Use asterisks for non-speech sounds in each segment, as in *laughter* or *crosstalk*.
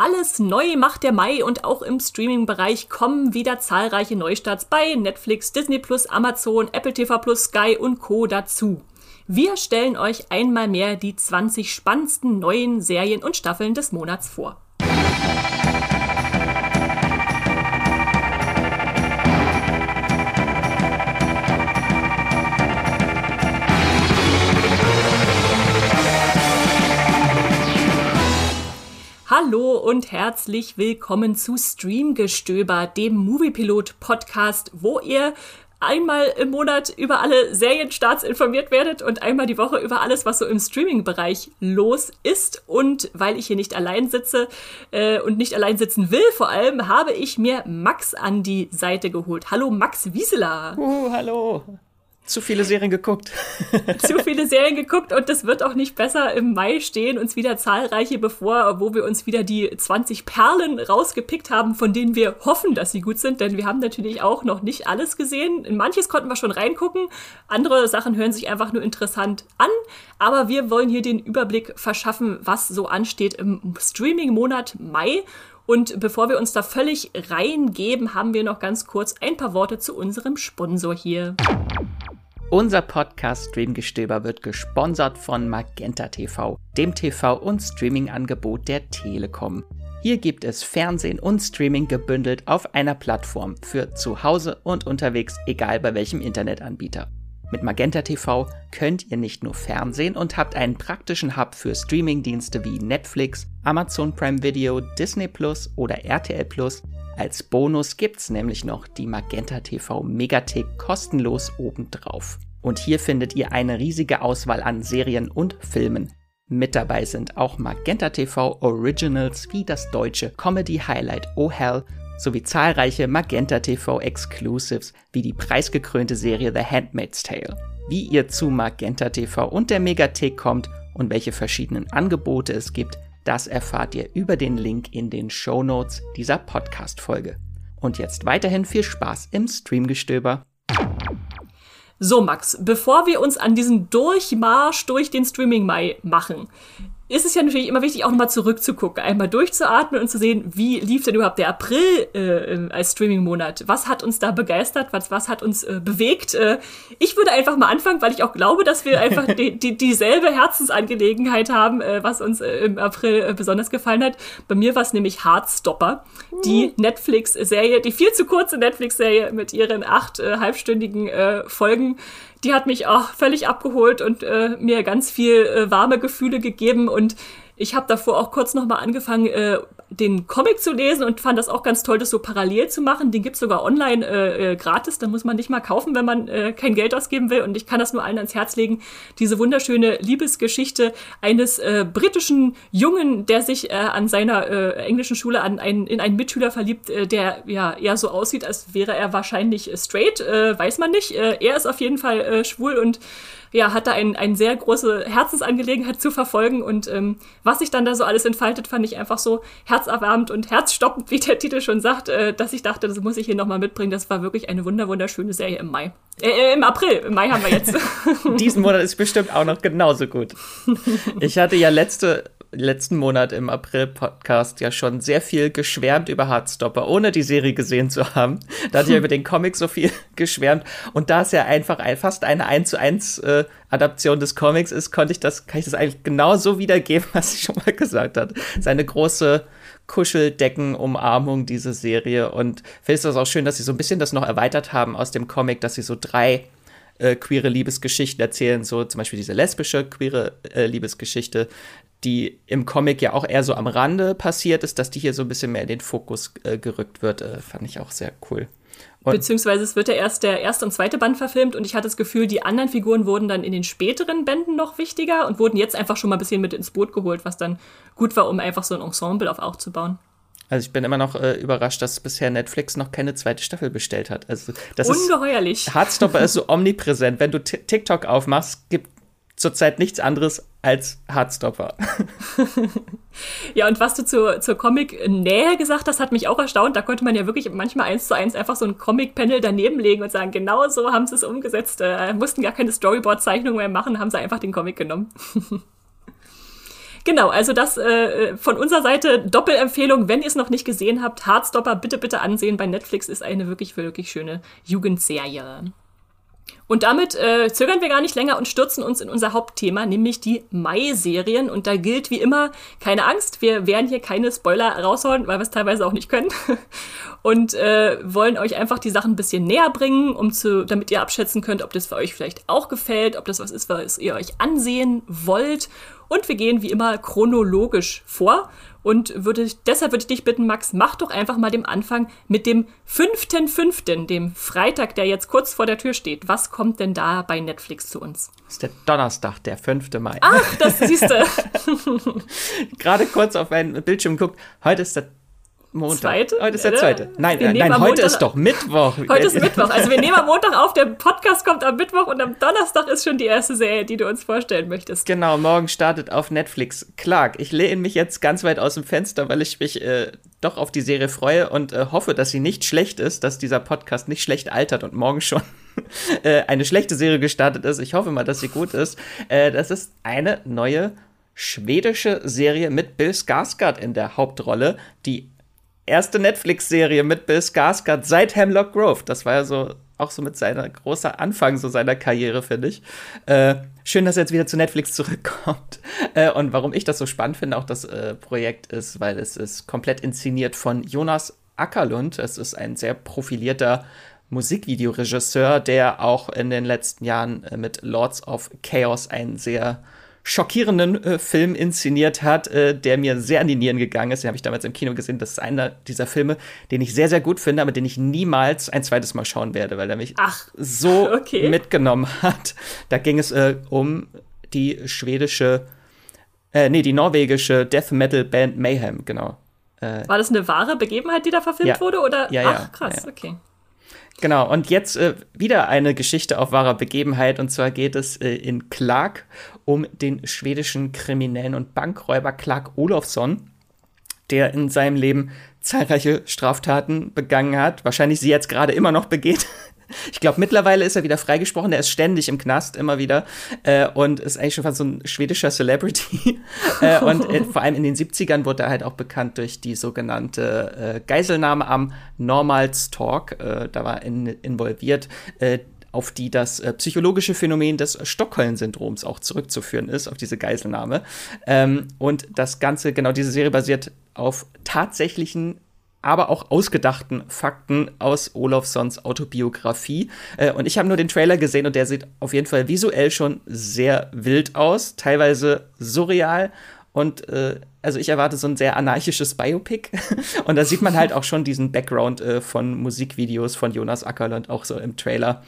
Alles neu macht der Mai und auch im Streaming-Bereich kommen wieder zahlreiche Neustarts bei Netflix, Disney Amazon, Apple TV Sky und Co. dazu. Wir stellen euch einmal mehr die 20 spannendsten neuen Serien und Staffeln des Monats vor. Hallo und herzlich willkommen zu Streamgestöber, dem Moviepilot Podcast, wo ihr einmal im Monat über alle Serienstarts informiert werdet und einmal die Woche über alles, was so im Streaming-Bereich los ist. Und weil ich hier nicht allein sitze äh, und nicht allein sitzen will, vor allem habe ich mir Max an die Seite geholt. Hallo Max Wieseler. Uh, hallo zu viele Serien geguckt. *laughs* zu viele Serien geguckt und das wird auch nicht besser. Im Mai stehen uns wieder zahlreiche bevor, wo wir uns wieder die 20 Perlen rausgepickt haben, von denen wir hoffen, dass sie gut sind, denn wir haben natürlich auch noch nicht alles gesehen. In manches konnten wir schon reingucken, andere Sachen hören sich einfach nur interessant an, aber wir wollen hier den Überblick verschaffen, was so ansteht im Streaming-Monat Mai. Und bevor wir uns da völlig reingeben, haben wir noch ganz kurz ein paar Worte zu unserem Sponsor hier. Unser Podcast Streamgestöber wird gesponsert von Magenta TV, dem TV- und Streaming-Angebot der Telekom. Hier gibt es Fernsehen und Streaming gebündelt auf einer Plattform für zu Hause und unterwegs, egal bei welchem Internetanbieter. Mit Magenta TV könnt ihr nicht nur Fernsehen und habt einen praktischen Hub für Streamingdienste wie Netflix, Amazon Prime Video, Disney Plus oder RTL Plus als Bonus gibt's nämlich noch die Magenta TV Megathek kostenlos obendrauf. Und hier findet ihr eine riesige Auswahl an Serien und Filmen. Mit dabei sind auch Magenta TV Originals wie das deutsche Comedy Highlight Oh Hell sowie zahlreiche Magenta TV Exclusives wie die preisgekrönte Serie The Handmaid's Tale. Wie ihr zu Magenta TV und der Megathek kommt und welche verschiedenen Angebote es gibt, das erfahrt ihr über den Link in den Show Notes dieser Podcast-Folge. Und jetzt weiterhin viel Spaß im Streamgestöber. So, Max, bevor wir uns an diesen Durchmarsch durch den Streaming-Mai machen, ist es ja natürlich immer wichtig, auch nochmal zurückzugucken, einmal durchzuatmen und zu sehen, wie lief denn überhaupt der April äh, als Streaming-Monat? Was hat uns da begeistert? Was, was hat uns äh, bewegt? Äh, ich würde einfach mal anfangen, weil ich auch glaube, dass wir einfach *laughs* die, die, dieselbe Herzensangelegenheit haben, äh, was uns äh, im April äh, besonders gefallen hat. Bei mir war es nämlich Heartstopper, die mhm. Netflix-Serie, die viel zu kurze Netflix-Serie mit ihren acht halbstündigen Folgen die hat mich auch völlig abgeholt und äh, mir ganz viel äh, warme Gefühle gegeben. Und ich habe davor auch kurz nochmal angefangen, äh, den Comic zu lesen und fand das auch ganz toll, das so parallel zu machen. Den gibt's sogar online äh, äh, gratis, da muss man nicht mal kaufen, wenn man äh, kein Geld ausgeben will. Und ich kann das nur allen ans Herz legen. Diese wunderschöne Liebesgeschichte eines äh, britischen Jungen, der sich äh, an seiner äh, englischen Schule an einen, in einen Mitschüler verliebt, äh, der ja eher so aussieht, als wäre er wahrscheinlich straight, äh, weiß man nicht. Äh, er ist auf jeden Fall äh, schwul und ja, hat da ein, ein sehr große Herzensangelegenheit zu verfolgen. Und ähm, was sich dann da so alles entfaltet, fand ich einfach so herzerwärmend und herzstoppend, wie der Titel schon sagt, äh, dass ich dachte, das muss ich hier nochmal mitbringen. Das war wirklich eine wunder wunderschöne Serie im Mai. Äh, äh im April. Im Mai haben wir jetzt. *laughs* Diesen Monat ist bestimmt auch noch genauso gut. Ich hatte ja letzte letzten Monat im April-Podcast ja schon sehr viel geschwärmt über Heartstopper, ohne die Serie gesehen zu haben. Da ich ja *laughs* über den Comic so viel geschwärmt. Und da es ja einfach ein, fast eine 1 zu 1 äh, Adaption des Comics ist, konnte ich das, kann ich das eigentlich genau so wiedergeben, *laughs* was ich schon mal gesagt hat. Seine große Kuscheldeckenumarmung, diese Serie. Und finde das auch schön, dass sie so ein bisschen das noch erweitert haben aus dem Comic, dass sie so drei äh, queere Liebesgeschichten erzählen, so zum Beispiel diese lesbische queere äh, Liebesgeschichte, die im Comic ja auch eher so am Rande passiert ist, dass die hier so ein bisschen mehr in den Fokus äh, gerückt wird, äh, fand ich auch sehr cool. Und Beziehungsweise es wird ja erst der erste und zweite Band verfilmt und ich hatte das Gefühl, die anderen Figuren wurden dann in den späteren Bänden noch wichtiger und wurden jetzt einfach schon mal ein bisschen mit ins Boot geholt, was dann gut war, um einfach so ein Ensemble auf aufzubauen. Also ich bin immer noch äh, überrascht, dass bisher Netflix noch keine zweite Staffel bestellt hat. Also das Ungeheuerlich. Ist, Hardstopper ist so *laughs* omnipräsent. Wenn du TikTok aufmachst, gibt zurzeit nichts anderes als Hardstopper. *laughs* ja, und was du zur, zur Comic-Nähe gesagt hast, hat mich auch erstaunt. Da konnte man ja wirklich manchmal eins zu eins einfach so ein Comic-Panel daneben legen und sagen, genau so haben sie es umgesetzt. Äh, mussten gar keine Storyboard-Zeichnung mehr machen, haben sie einfach den Comic genommen. *laughs* Genau, also das äh, von unserer Seite Doppelempfehlung, wenn ihr es noch nicht gesehen habt, Hardstopper bitte, bitte ansehen. Bei Netflix ist eine wirklich, wirklich schöne Jugendserie. Und damit äh, zögern wir gar nicht länger und stürzen uns in unser Hauptthema, nämlich die Mai-Serien. Und da gilt wie immer keine Angst, wir werden hier keine Spoiler rausholen, weil wir es teilweise auch nicht können. *laughs* und äh, wollen euch einfach die Sachen ein bisschen näher bringen, um zu, damit ihr abschätzen könnt, ob das für euch vielleicht auch gefällt, ob das was ist, was ihr euch ansehen wollt. Und wir gehen wie immer chronologisch vor. Und würde, deshalb würde ich dich bitten, Max, mach doch einfach mal den Anfang mit dem 5.5., dem Freitag, der jetzt kurz vor der Tür steht. Was kommt denn da bei Netflix zu uns? Das ist der Donnerstag, der 5. Mai. Ach, das siehst du. *laughs* Gerade kurz auf meinen Bildschirm geguckt. Heute ist der Montag. Zweite? Heute ist der zweite. Nein, äh, nein, heute Montag, ist doch Mittwoch. Heute ist Mittwoch. Also wir nehmen am Montag auf, der Podcast kommt am Mittwoch und am Donnerstag ist schon die erste Serie, die du uns vorstellen möchtest. Genau, morgen startet auf Netflix Clark. Ich lehne mich jetzt ganz weit aus dem Fenster, weil ich mich äh, doch auf die Serie freue und äh, hoffe, dass sie nicht schlecht ist, dass dieser Podcast nicht schlecht altert und morgen schon *laughs* äh, eine schlechte Serie gestartet ist. Ich hoffe mal, dass sie gut ist. Äh, das ist eine neue schwedische Serie mit Bill Skarsgård in der Hauptrolle, die erste Netflix-Serie mit Bill Skarsgård seit Hemlock Grove. Das war ja so auch so mit seiner großer Anfang so seiner Karriere, finde ich. Äh, schön, dass er jetzt wieder zu Netflix *laughs* zurückkommt. Äh, und warum ich das so spannend finde, auch das äh, Projekt ist, weil es ist komplett inszeniert von Jonas Ackerlund. Es ist ein sehr profilierter Musikvideoregisseur, der auch in den letzten Jahren äh, mit Lords of Chaos ein sehr schockierenden äh, Film inszeniert hat, äh, der mir sehr an die Nieren gegangen ist. Den habe ich damals im Kino gesehen. Das ist einer dieser Filme, den ich sehr, sehr gut finde, aber den ich niemals ein zweites Mal schauen werde, weil er mich Ach, so *laughs* okay. mitgenommen hat. Da ging es äh, um die schwedische, äh, nee, die norwegische Death Metal Band Mayhem, genau. Äh, War das eine wahre Begebenheit, die da verfilmt ja. wurde? Oder? Ja, ja. Ach, krass, ja, ja. okay. Genau, und jetzt äh, wieder eine Geschichte auf wahrer Begebenheit. Und zwar geht es äh, in Clark um den schwedischen Kriminellen und Bankräuber Clark Olofsson, der in seinem Leben zahlreiche Straftaten begangen hat. Wahrscheinlich sie jetzt gerade immer noch begeht. *laughs* Ich glaube, mittlerweile ist er wieder freigesprochen. Er ist ständig im Knast, immer wieder. Äh, und ist eigentlich schon fast so ein schwedischer Celebrity. *laughs* äh, und äh, vor allem in den 70ern wurde er halt auch bekannt durch die sogenannte äh, Geiselnahme am Normalstalk. Äh, da war er in, involviert äh, auf die das äh, psychologische Phänomen des Stockholm-Syndroms auch zurückzuführen ist, auf diese Geiselnahme. Ähm, und das Ganze, genau diese Serie basiert auf tatsächlichen aber auch ausgedachten Fakten aus Olofssons Autobiografie. Äh, und ich habe nur den Trailer gesehen und der sieht auf jeden Fall visuell schon sehr wild aus, teilweise surreal. Und äh, also ich erwarte so ein sehr anarchisches Biopic. *laughs* und da sieht man halt auch schon diesen Background äh, von Musikvideos von Jonas Ackerland auch so im Trailer.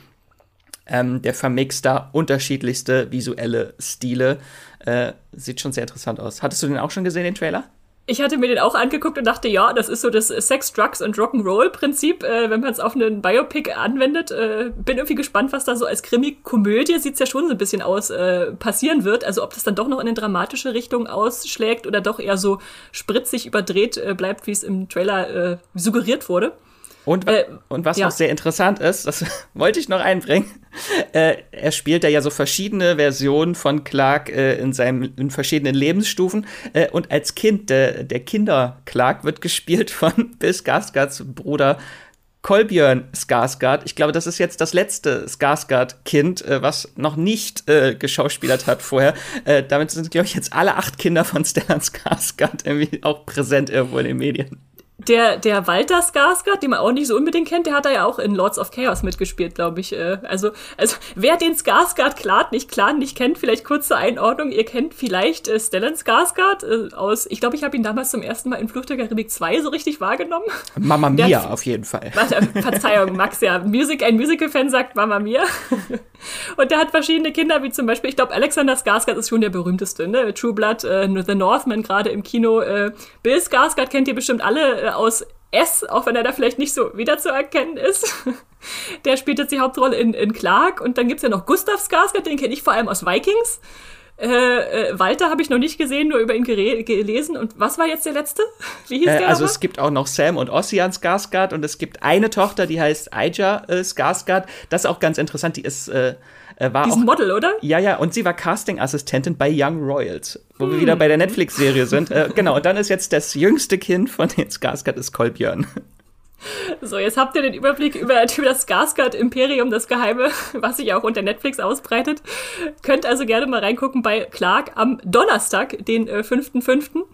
Ähm, der vermixt da unterschiedlichste visuelle Stile. Äh, sieht schon sehr interessant aus. Hattest du den auch schon gesehen, den Trailer? Ich hatte mir den auch angeguckt und dachte, ja, das ist so das Sex, Drugs und Rock'n'Roll-Prinzip, äh, wenn man es auf einen Biopic anwendet. Äh, bin irgendwie gespannt, was da so als Krimi-Komödie, sieht es ja schon so ein bisschen aus, äh, passieren wird. Also ob das dann doch noch in eine dramatische Richtung ausschlägt oder doch eher so spritzig überdreht äh, bleibt, wie es im Trailer äh, suggeriert wurde. Und, äh, und was ja. noch sehr interessant ist, das *laughs* wollte ich noch einbringen, äh, er spielt da ja so verschiedene Versionen von Clark äh, in seinem in verschiedenen Lebensstufen äh, und als Kind der, der Kinder Clark wird gespielt von *laughs* Bill Skarsgårds Bruder Kolbjörn Skarsgård. Ich glaube, das ist jetzt das letzte Skarsgård-Kind, äh, was noch nicht äh, geschauspielert hat vorher. Äh, damit sind, glaube ich, jetzt alle acht Kinder von Stellan Skarsgård *laughs* irgendwie auch präsent irgendwo in den Medien. Der, der Walter Skarsgård, den man auch nicht so unbedingt kennt, der hat da ja auch in Lords of Chaos mitgespielt, glaube ich. Äh, also, also wer den Skarsgård Clan nicht, Clan nicht kennt, vielleicht kurze Einordnung. Ihr kennt vielleicht äh, Stellan Skarsgård äh, aus, ich glaube, ich habe ihn damals zum ersten Mal in Flucht der Karibik 2 so richtig wahrgenommen. Mama Mia auf jeden Fall. *laughs* Verzeihung, Max, ja. Music, ein Musical-Fan sagt Mama Mia. *laughs* Und der hat verschiedene Kinder, wie zum Beispiel, ich glaube, Alexander Skarsgård ist schon der berühmteste, ne? True Blood, äh, The Northman gerade im Kino. Äh, Bill Skarsgård kennt ihr bestimmt alle äh, aus S, auch wenn er da vielleicht nicht so wiederzuerkennen ist. *laughs* der spielt jetzt die Hauptrolle in, in Clark. Und dann gibt's ja noch Gustav Skarsgård, den kenne ich vor allem aus Vikings. Äh, äh, Walter habe ich noch nicht gesehen, nur über ihn gelesen. Und was war jetzt der letzte? *laughs* Wie hieß äh, der? Also aber? es gibt auch noch Sam und Ossian Skarsgård und es gibt eine Tochter, die heißt Aija äh, Skarsgård. Das ist auch ganz interessant. Die ist äh, war Diesen auch, Model, oder? Ja, ja, und sie war Casting-Assistentin bei Young Royals, wo hm. wir wieder bei der Netflix-Serie sind. Äh, genau, und dann ist jetzt das jüngste Kind von den Skarsgård ist Kolbjörn. So, jetzt habt ihr den Überblick über, über das Skarsgård-Imperium, das Geheime, was sich auch unter Netflix ausbreitet. Könnt also gerne mal reingucken bei Clark am Donnerstag, den äh, 5.5.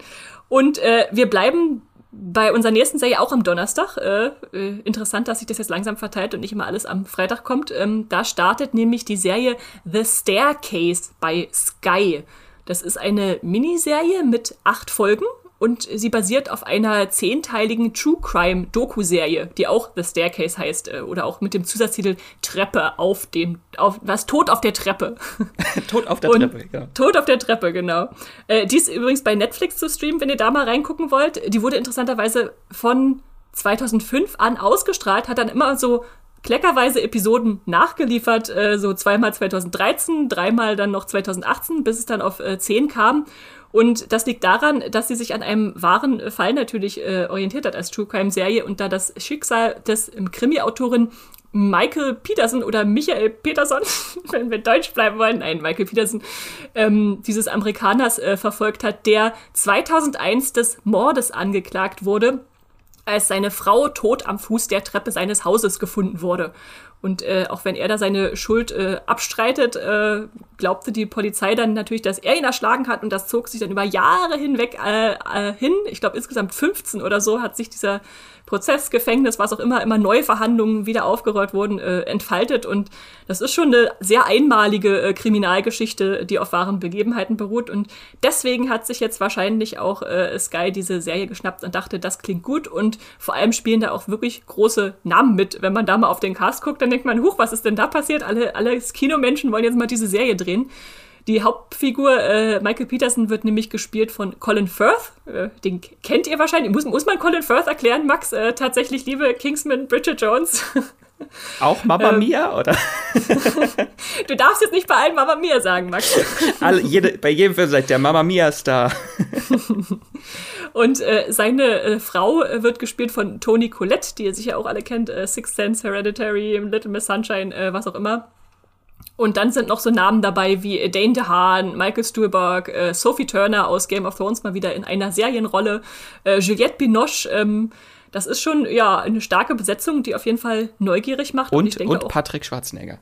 Und äh, wir bleiben bei unserer nächsten Serie auch am Donnerstag. Äh, äh, interessant, dass sich das jetzt langsam verteilt und nicht immer alles am Freitag kommt. Ähm, da startet nämlich die Serie The Staircase bei Sky. Das ist eine Miniserie mit acht Folgen und sie basiert auf einer zehnteiligen True Crime Doku-Serie, die auch The Staircase heißt äh, oder auch mit dem Zusatztitel Treppe auf dem, auf, was, Tod auf der Treppe. *laughs* Tod auf der und Treppe, genau. Tod auf der Treppe, genau. Äh, die ist übrigens bei Netflix zu streamen, wenn ihr da mal reingucken wollt. Die wurde interessanterweise von 2005 an ausgestrahlt, hat dann immer so kleckerweise Episoden nachgeliefert, äh, so zweimal 2013, dreimal dann noch 2018, bis es dann auf äh, 10 kam. Und das liegt daran, dass sie sich an einem wahren Fall natürlich äh, orientiert hat als True Crime Serie und da das Schicksal des ähm, Krimi-Autorin Michael Peterson oder Michael Peterson, *laughs* wenn wir Deutsch bleiben wollen, nein, Michael Peterson, ähm, dieses Amerikaners äh, verfolgt hat, der 2001 des Mordes angeklagt wurde, als seine Frau tot am Fuß der Treppe seines Hauses gefunden wurde. Und äh, auch wenn er da seine Schuld äh, abstreitet, äh, glaubte die Polizei dann natürlich, dass er ihn erschlagen hat und das zog sich dann über Jahre hinweg äh, äh, hin. Ich glaube insgesamt 15 oder so hat sich dieser Prozess, Gefängnis, was auch immer, immer Neuverhandlungen wieder aufgerollt wurden, äh, entfaltet. Und das ist schon eine sehr einmalige äh, Kriminalgeschichte, die auf wahren Begebenheiten beruht. Und deswegen hat sich jetzt wahrscheinlich auch äh, Sky diese Serie geschnappt und dachte, das klingt gut. Und vor allem spielen da auch wirklich große Namen mit. Wenn man da mal auf den Cast guckt, dann denkt man, huch, was ist denn da passiert? Alle, alle Kinomenschen wollen jetzt mal diese Serie drehen. Die Hauptfigur äh, Michael Peterson wird nämlich gespielt von Colin Firth. Äh, den kennt ihr wahrscheinlich. Muss, muss man Colin Firth erklären, Max? Äh, tatsächlich liebe Kingsman Bridget Jones. *laughs* Auch Mama ähm, Mia, oder? *laughs* du darfst jetzt nicht bei allen Mama Mia sagen, Max. *laughs* Alle, jede, bei jedem Film sagt der Mama Mia-Star. Und äh, seine äh, Frau äh, wird gespielt von Toni Collette, die ihr sicher auch alle kennt. Äh, Sixth Sense, Hereditary, Little Miss Sunshine, äh, was auch immer. Und dann sind noch so Namen dabei wie Dane DeHaan, Michael Stuhlbarg, äh, Sophie Turner aus Game of Thrones mal wieder in einer Serienrolle, äh, Juliette Binoche, ähm, das ist schon ja eine starke Besetzung, die auf jeden Fall neugierig macht. Und, und, und auch, Patrick Schwarzenegger.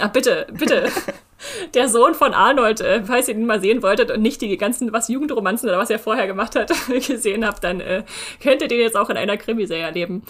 Ah, bitte, bitte. *laughs* Der Sohn von Arnold, äh, falls ihr ihn mal sehen wolltet und nicht die ganzen was Jugendromanzen oder was er vorher gemacht hat, *laughs* gesehen habt, dann äh, könnt ihr den jetzt auch in einer Krimiserie erleben.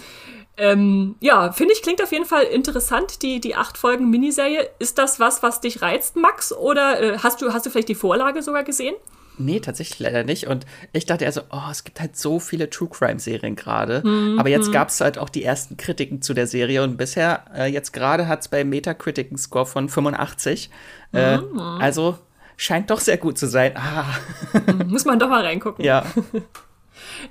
Ähm, ja, finde ich, klingt auf jeden Fall interessant, die, die acht Folgen Miniserie. Ist das was, was dich reizt, Max? Oder äh, hast, du, hast du vielleicht die Vorlage sogar gesehen? Nee, tatsächlich leider nicht. Und ich dachte also, oh, es gibt halt so viele True Crime-Serien gerade. Mhm. Aber jetzt gab es halt auch die ersten Kritiken zu der Serie. Und bisher, äh, jetzt gerade hat es bei Metacritic einen Score von 85. Äh, mhm. Also scheint doch sehr gut zu sein. Ah. Mhm, muss man doch mal reingucken. Ja. *laughs*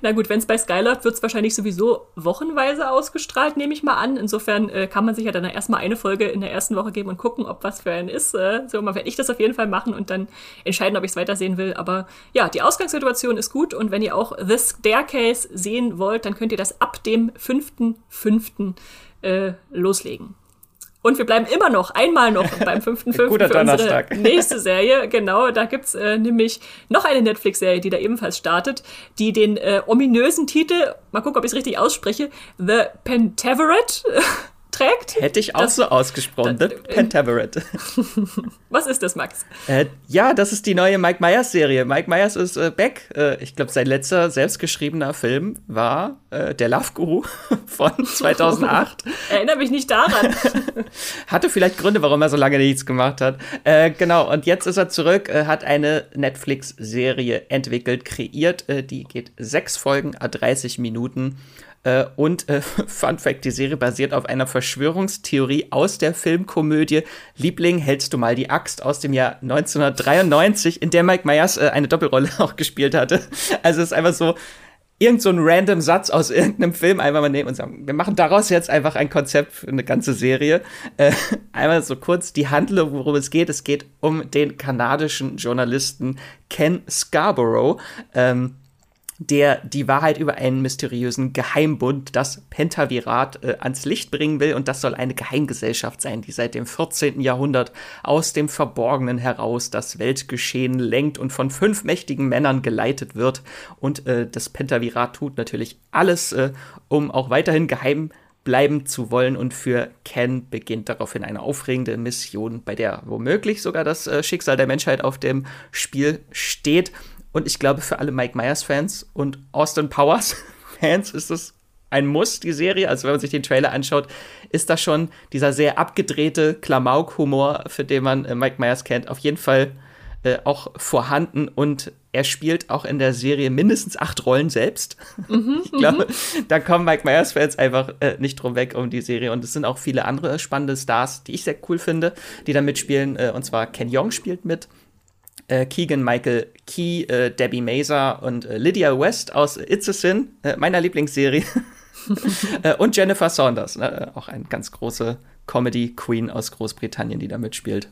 Na gut, wenn es bei Sky läuft, wird es wahrscheinlich sowieso wochenweise ausgestrahlt, nehme ich mal an. Insofern äh, kann man sich ja dann erstmal eine Folge in der ersten Woche geben und gucken, ob was für einen ist. Äh, so mal werde ich das auf jeden Fall machen und dann entscheiden, ob ich es weitersehen will. Aber ja, die Ausgangssituation ist gut und wenn ihr auch The Staircase sehen wollt, dann könnt ihr das ab dem 5.5. Äh, loslegen. Und wir bleiben immer noch, einmal noch beim 5.5. *laughs* Guter für unsere *laughs* nächste Serie. Genau, da gibt's äh, nämlich noch eine Netflix-Serie, die da ebenfalls startet, die den äh, ominösen Titel, mal gucken, ob ich es richtig ausspreche, The Pentaveret *laughs* trägt. Hätte ich auch das, so ausgesprochen, das, Pentaveret. *laughs* Was ist das, Max? Äh, ja, das ist die neue Mike Myers Serie. Mike Myers ist äh, back. Äh, ich glaube, sein letzter selbstgeschriebener Film war äh, Der Love Guru *laughs* von 2008. *laughs* Erinnere mich nicht daran. Hatte vielleicht Gründe, warum er so lange nichts gemacht hat. Äh, genau, und jetzt ist er zurück, äh, hat eine Netflix-Serie entwickelt, kreiert. die geht sechs Folgen, 30 Minuten. Äh, und äh, *laughs* Fun Fact: Die Serie basiert auf einer Verschwörungstheorie aus der Filmkomödie Liebling, hältst du mal die Axt aus dem Jahr 1993, in der Mike Myers äh, eine Doppelrolle *laughs* auch gespielt hatte. Also es ist einfach so, irgend so ein random Satz aus *laughs* irgendeinem Film einfach mal nehmen und sagen, wir machen daraus jetzt einfach ein Konzept für eine ganze Serie. Äh, einmal so kurz die Handlung, worum es geht. Es geht um den kanadischen Journalisten Ken Scarborough. Ähm, der die Wahrheit über einen mysteriösen Geheimbund, das Pentavirat, äh, ans Licht bringen will. Und das soll eine Geheimgesellschaft sein, die seit dem 14. Jahrhundert aus dem Verborgenen heraus das Weltgeschehen lenkt und von fünf mächtigen Männern geleitet wird. Und äh, das Pentavirat tut natürlich alles, äh, um auch weiterhin geheim bleiben zu wollen. Und für Ken beginnt daraufhin eine aufregende Mission, bei der womöglich sogar das äh, Schicksal der Menschheit auf dem Spiel steht. Und ich glaube, für alle Mike Myers-Fans und Austin Powers-Fans ist es ein Muss, die Serie. Also, wenn man sich den Trailer anschaut, ist da schon dieser sehr abgedrehte Klamauk-Humor, für den man äh, Mike Myers kennt, auf jeden Fall äh, auch vorhanden. Und er spielt auch in der Serie mindestens acht Rollen selbst. Mhm, *laughs* ich glaube, mhm. da kommen Mike Myers-Fans einfach äh, nicht drum weg um die Serie. Und es sind auch viele andere spannende Stars, die ich sehr cool finde, die da mitspielen. Äh, und zwar Ken Young spielt mit äh, Keegan Michael Key, äh, Debbie Mazer und äh, Lydia West aus It's a Sin, äh, meiner Lieblingsserie. *laughs* Äh, und Jennifer Saunders, ne, auch eine ganz große Comedy-Queen aus Großbritannien, die da mitspielt.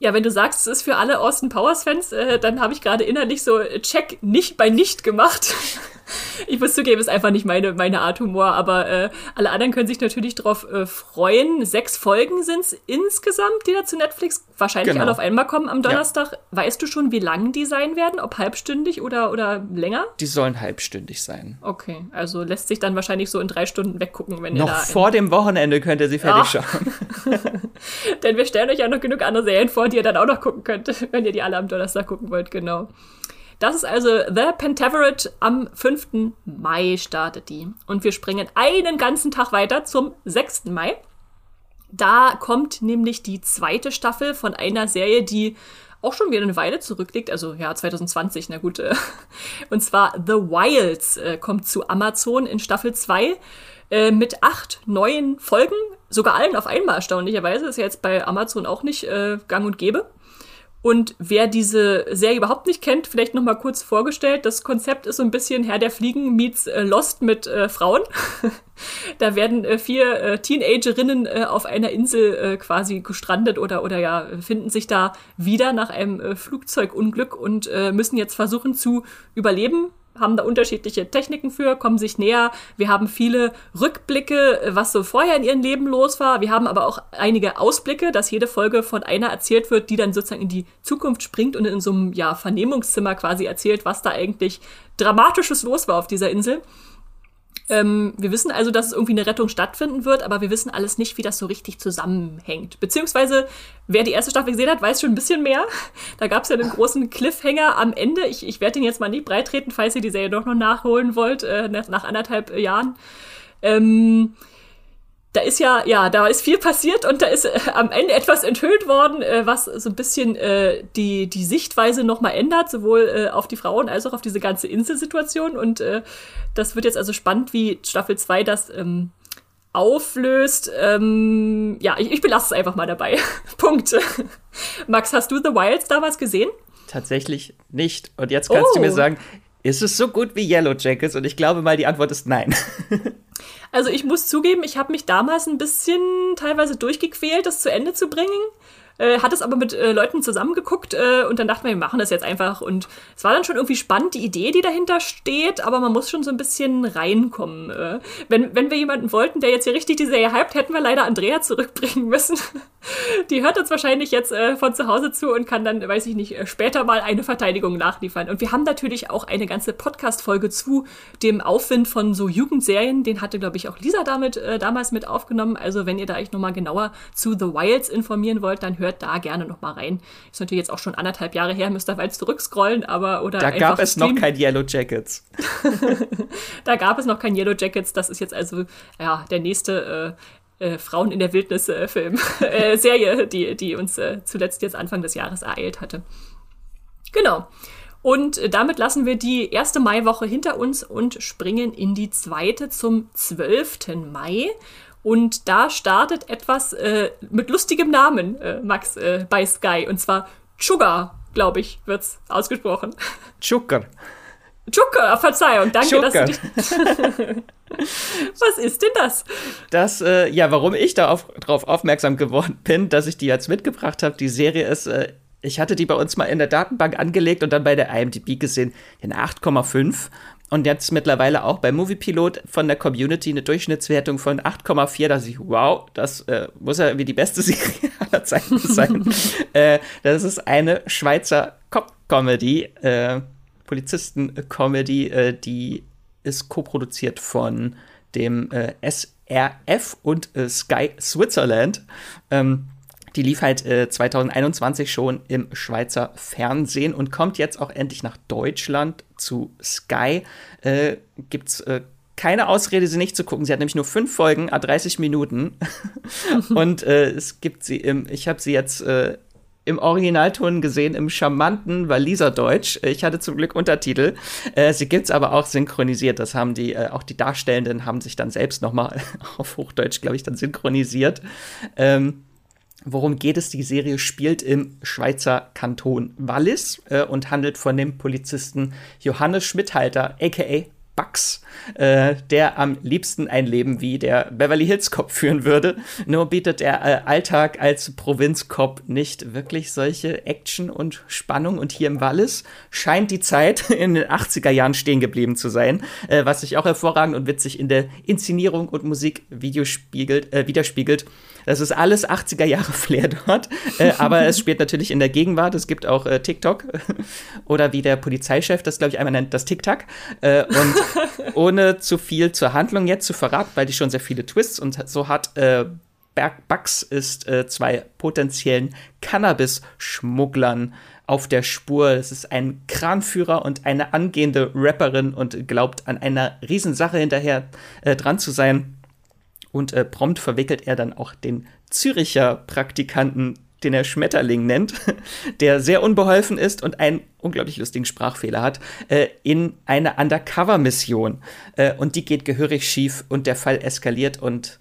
Ja, wenn du sagst, es ist für alle Austin Powers-Fans, äh, dann habe ich gerade innerlich so Check nicht bei nicht gemacht. *laughs* *laughs* ich muss zugeben, ist einfach nicht meine, meine Art Humor, aber äh, alle anderen können sich natürlich darauf äh, freuen. Sechs Folgen sind es insgesamt, die da zu Netflix wahrscheinlich genau. alle auf einmal kommen am Donnerstag. Ja. Weißt du schon, wie lang die sein werden? Ob halbstündig oder, oder länger? Die sollen halbstündig sein. Okay, also lässt sich dann wahrscheinlich so in drei Stunden weggucken, wenn noch ihr da. Vor dem Wochenende könnt ihr sie fertig Ach. schauen. *laughs* Denn wir stellen euch ja noch genug andere Serien vor, die ihr dann auch noch gucken könnt, *laughs* wenn ihr die alle am Donnerstag gucken wollt, genau. Das ist also The Pentaverate. Am 5. Mai startet die. Und wir springen einen ganzen Tag weiter zum 6. Mai. Da kommt nämlich die zweite Staffel von einer Serie, die auch schon wieder eine Weile zurückliegt, also ja, 2020, na gut. Äh. Und zwar The Wilds äh, kommt zu Amazon in Staffel 2 äh, mit acht neuen Folgen, sogar allen auf einmal erstaunlicherweise, ist ja jetzt bei Amazon auch nicht äh, gang und gäbe. Und wer diese Serie überhaupt nicht kennt, vielleicht noch mal kurz vorgestellt. Das Konzept ist so ein bisschen Herr der Fliegen meets äh, Lost mit äh, Frauen. *laughs* da werden äh, vier äh, Teenagerinnen äh, auf einer Insel äh, quasi gestrandet oder, oder ja, finden sich da wieder nach einem Flugzeugunglück und müssen jetzt versuchen zu überleben haben da unterschiedliche Techniken für, kommen sich näher. Wir haben viele Rückblicke, was so vorher in ihrem Leben los war. Wir haben aber auch einige Ausblicke, dass jede Folge von einer erzählt wird, die dann sozusagen in die Zukunft springt und in so einem ja, Vernehmungszimmer quasi erzählt, was da eigentlich Dramatisches los war auf dieser Insel. Ähm, wir wissen also, dass irgendwie eine Rettung stattfinden wird, aber wir wissen alles nicht, wie das so richtig zusammenhängt. Beziehungsweise, wer die erste Staffel gesehen hat, weiß schon ein bisschen mehr. Da gab es ja einen großen Cliffhanger am Ende. Ich, ich werde den jetzt mal nicht breitreten, falls ihr die Serie doch noch nachholen wollt, äh, nach anderthalb Jahren. Ähm, da ist ja, ja, da ist viel passiert und da ist äh, am Ende etwas enthüllt worden, äh, was so ein bisschen äh, die, die Sichtweise nochmal ändert, sowohl äh, auf die Frauen als auch auf diese ganze Inselsituation. Und äh, das wird jetzt also spannend, wie Staffel 2 das ähm, auflöst. Ähm, ja, ich, ich belasse es einfach mal dabei. *laughs* Punkt. *laughs* Max, hast du The Wilds damals gesehen? Tatsächlich nicht. Und jetzt kannst oh. du mir oh. sagen, ist es so gut wie Yellow Jackets? Und ich glaube mal, die Antwort ist nein. *laughs* Also ich muss zugeben, ich habe mich damals ein bisschen teilweise durchgequält, das zu Ende zu bringen äh, hat es aber mit äh, Leuten zusammengeguckt äh, und dann dachten wir, wir machen das jetzt einfach. Und es war dann schon irgendwie spannend, die Idee, die dahinter steht, aber man muss schon so ein bisschen reinkommen. Äh. wenn, wenn wir jemanden wollten, der jetzt hier richtig die Serie hypt, hätten wir leider Andrea zurückbringen müssen. *laughs* die hört uns wahrscheinlich jetzt äh, von zu Hause zu und kann dann, weiß ich nicht, äh, später mal eine Verteidigung nachliefern. Und wir haben natürlich auch eine ganze Podcast-Folge zu dem Aufwind von so Jugendserien. Den hatte, glaube ich, auch Lisa damit äh, damals mit aufgenommen. Also wenn ihr da euch nochmal genauer zu The Wilds informieren wollt, dann hört hört da gerne noch mal rein. Ist natürlich jetzt auch schon anderthalb Jahre her, müsst ihr weit zurückscrollen, aber oder Da gab es streamen. noch kein Yellow Jackets. *laughs* da gab es noch kein Yellow Jackets. Das ist jetzt also ja der nächste äh, äh, Frauen in der Wildnis äh, Film *laughs* äh, Serie, die die uns äh, zuletzt jetzt Anfang des Jahres ereilt hatte. Genau. Und äh, damit lassen wir die erste Maiwoche hinter uns und springen in die zweite zum 12. Mai. Und da startet etwas äh, mit lustigem Namen, äh, Max, äh, bei Sky. Und zwar Sugar, glaube ich, wird es ausgesprochen. *laughs* Zucker. Zucker, Verzeihung, danke, Zucker. dass du *laughs* Was ist denn das? Das, äh, ja, warum ich darauf drauf aufmerksam geworden bin, dass ich die jetzt mitgebracht habe. Die Serie ist äh, ich hatte die bei uns mal in der Datenbank angelegt und dann bei der IMDb gesehen, eine 8,5 und jetzt mittlerweile auch bei Moviepilot von der Community eine Durchschnittswertung von 8,4. Da ich, wow, das äh, muss ja irgendwie die beste *laughs* Serie aller Zeiten sein. *laughs* äh, das ist eine Schweizer Cop-Comedy, äh, Polizisten-Comedy, äh, die ist co-produziert von dem äh, SRF und äh, Sky Switzerland. Ähm, die lief halt äh, 2021 schon im Schweizer Fernsehen und kommt jetzt auch endlich nach Deutschland zu Sky. Äh, gibt's äh, keine Ausrede, sie nicht zu gucken. Sie hat nämlich nur fünf Folgen, a 30 Minuten. *laughs* und äh, es gibt sie im, ich habe sie jetzt äh, im Originalton gesehen, im charmanten Waliser Deutsch. Ich hatte zum Glück Untertitel. Äh, sie gibt's aber auch synchronisiert. Das haben die, äh, auch die Darstellenden haben sich dann selbst noch mal *laughs* auf Hochdeutsch, glaube ich, dann synchronisiert. Ähm, Worum geht es? Die Serie spielt im Schweizer Kanton Wallis äh, und handelt von dem Polizisten Johannes Schmidhalter, aka Bugs, äh, der am liebsten ein Leben wie der Beverly Hills Cop *laughs* führen würde. Nur bietet der äh, Alltag als Provinzcop nicht wirklich solche Action und Spannung. Und hier im Wallis scheint die Zeit *laughs* in den 80er Jahren stehen geblieben zu sein, äh, was sich auch hervorragend und witzig in der Inszenierung und Musikvideo spiegelt, äh, widerspiegelt. Das ist alles 80er Jahre Flair dort. Äh, aber es spielt natürlich in der Gegenwart. Es gibt auch äh, TikTok. *laughs* Oder wie der Polizeichef das, glaube ich, einmal nennt, das TikTok. Äh, und *laughs* ohne zu viel zur Handlung jetzt zu verraten, weil die schon sehr viele Twists und so hat, äh, Bugs ist äh, zwei potenziellen Cannabis-Schmugglern auf der Spur. Es ist ein Kranführer und eine angehende Rapperin und glaubt an einer Riesensache hinterher äh, dran zu sein. Und äh, prompt verwickelt er dann auch den Züricher Praktikanten, den er Schmetterling nennt, *laughs* der sehr unbeholfen ist und einen unglaublich lustigen Sprachfehler hat, äh, in eine Undercover-Mission. Äh, und die geht gehörig schief und der Fall eskaliert und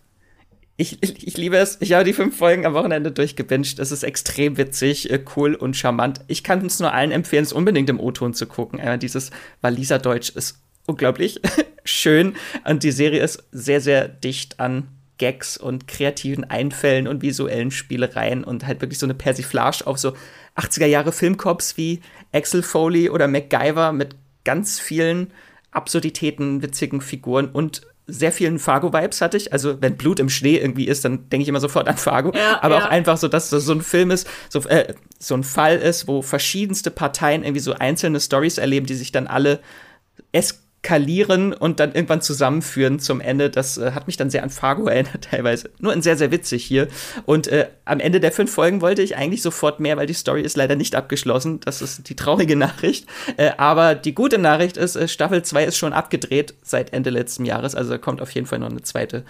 ich, ich, *laughs* ich, liebe es. Ich habe die fünf Folgen am Wochenende durchgebinged. Es ist extrem witzig, äh, cool und charmant. Ich kann es nur allen empfehlen, es unbedingt im O-Ton zu gucken. Einmal dieses Waliser Deutsch ist unglaublich *laughs* schön. Und die Serie ist sehr, sehr dicht an Gags und kreativen Einfällen und visuellen Spielereien und halt wirklich so eine Persiflage auf so 80er Jahre Filmcops wie Axel Foley oder MacGyver mit ganz vielen Absurditäten, witzigen Figuren und sehr vielen Fargo-Vibes hatte ich. Also, wenn Blut im Schnee irgendwie ist, dann denke ich immer sofort an Fargo. Ja, Aber ja. auch einfach so, dass das so ein Film ist, so, äh, so ein Fall ist, wo verschiedenste Parteien irgendwie so einzelne Stories erleben, die sich dann alle es skalieren und dann irgendwann zusammenführen zum Ende. Das äh, hat mich dann sehr an Fargo *laughs* erinnert, teilweise. Nur ein sehr, sehr witzig hier. Und äh, am Ende der fünf Folgen wollte ich eigentlich sofort mehr, weil die Story ist leider nicht abgeschlossen. Das ist die traurige *laughs* Nachricht. Äh, aber die gute Nachricht ist, äh, Staffel 2 ist schon abgedreht seit Ende letzten Jahres. Also da kommt auf jeden Fall noch eine zweite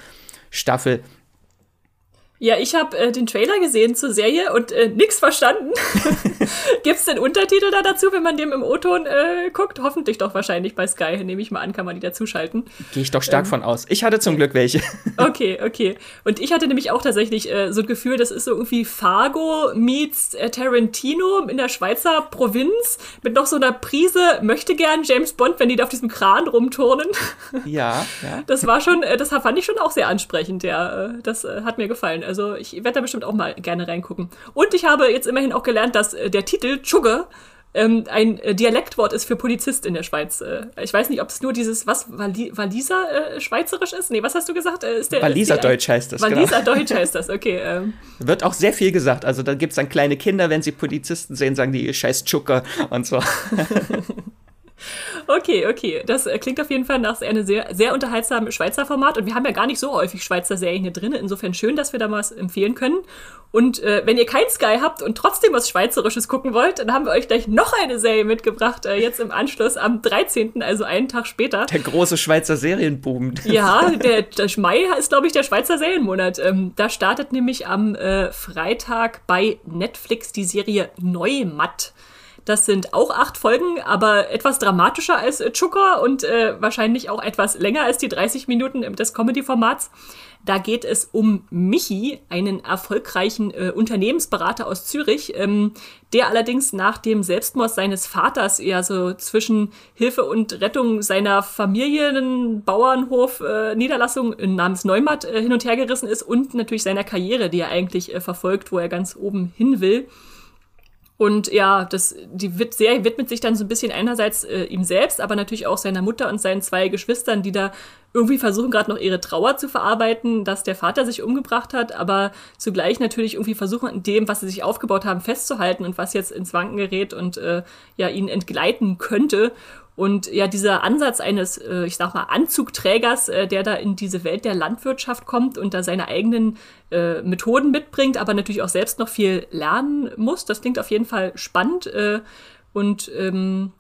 Staffel. Ja, ich habe äh, den Trailer gesehen zur Serie und äh, nix verstanden. *laughs* Gibt's denn Untertitel da dazu, wenn man dem im O-Ton äh, guckt? Hoffentlich doch wahrscheinlich bei Sky, nehme ich mal an, kann man die dazuschalten. Gehe ich doch stark ähm, von aus. Ich hatte zum Glück welche. *laughs* okay, okay. Und ich hatte nämlich auch tatsächlich äh, so ein Gefühl, das ist so irgendwie Fargo meets äh, Tarantino in der Schweizer Provinz mit noch so einer Prise möchte gern James Bond, wenn die da auf diesem Kran rumturnen. ja, ja. Das war schon, äh, das fand ich schon auch sehr ansprechend, ja. Äh, das äh, hat mir gefallen. Also ich werde da bestimmt auch mal gerne reingucken. Und ich habe jetzt immerhin auch gelernt, dass äh, der Titel Chugge ähm, ein äh, Dialektwort ist für Polizist in der Schweiz. Äh, ich weiß nicht, ob es nur dieses, was, Wali Waliser äh, Schweizerisch ist? Nee, was hast du gesagt? Äh, ist der, Waliser ist die, Deutsch heißt das. Genau. Deutsch heißt das, okay. Ähm. *laughs* Wird auch sehr viel gesagt. Also da gibt es dann kleine Kinder, wenn sie Polizisten sehen, sagen die scheiß Chucker und so. *laughs* Okay, okay. Das äh, klingt auf jeden Fall nach einem sehr, sehr unterhaltsamen Schweizer Format. Und wir haben ja gar nicht so häufig Schweizer Serien hier drin. Insofern schön, dass wir da mal was empfehlen können. Und äh, wenn ihr kein Sky habt und trotzdem was Schweizerisches gucken wollt, dann haben wir euch gleich noch eine Serie mitgebracht, äh, jetzt im Anschluss am 13., also einen Tag später. Der große Schweizer Serienboom. Ja, *laughs* der, der Mai ist, glaube ich, der Schweizer Serienmonat. Ähm, da startet nämlich am äh, Freitag bei Netflix die Serie Neumatt. Das sind auch acht Folgen, aber etwas dramatischer als äh, Chucker und äh, wahrscheinlich auch etwas länger als die 30 Minuten des Comedy-Formats. Da geht es um Michi, einen erfolgreichen äh, Unternehmensberater aus Zürich, ähm, der allerdings nach dem Selbstmord seines Vaters eher so zwischen Hilfe und Rettung seiner Familienbauernhof äh, Niederlassung namens Neumatt äh, hin und her gerissen ist und natürlich seiner Karriere, die er eigentlich äh, verfolgt, wo er ganz oben hin will. Und ja, das, die Serie widmet sich dann so ein bisschen einerseits äh, ihm selbst, aber natürlich auch seiner Mutter und seinen zwei Geschwistern, die da irgendwie versuchen gerade noch ihre Trauer zu verarbeiten, dass der Vater sich umgebracht hat, aber zugleich natürlich irgendwie versuchen, in dem, was sie sich aufgebaut haben, festzuhalten und was jetzt ins Wanken gerät und äh, ja ihnen entgleiten könnte. Und ja, dieser Ansatz eines, äh, ich sag mal, Anzugträgers, äh, der da in diese Welt der Landwirtschaft kommt und da seine eigenen äh, Methoden mitbringt, aber natürlich auch selbst noch viel lernen muss, das klingt auf jeden Fall spannend. Äh, und ähm,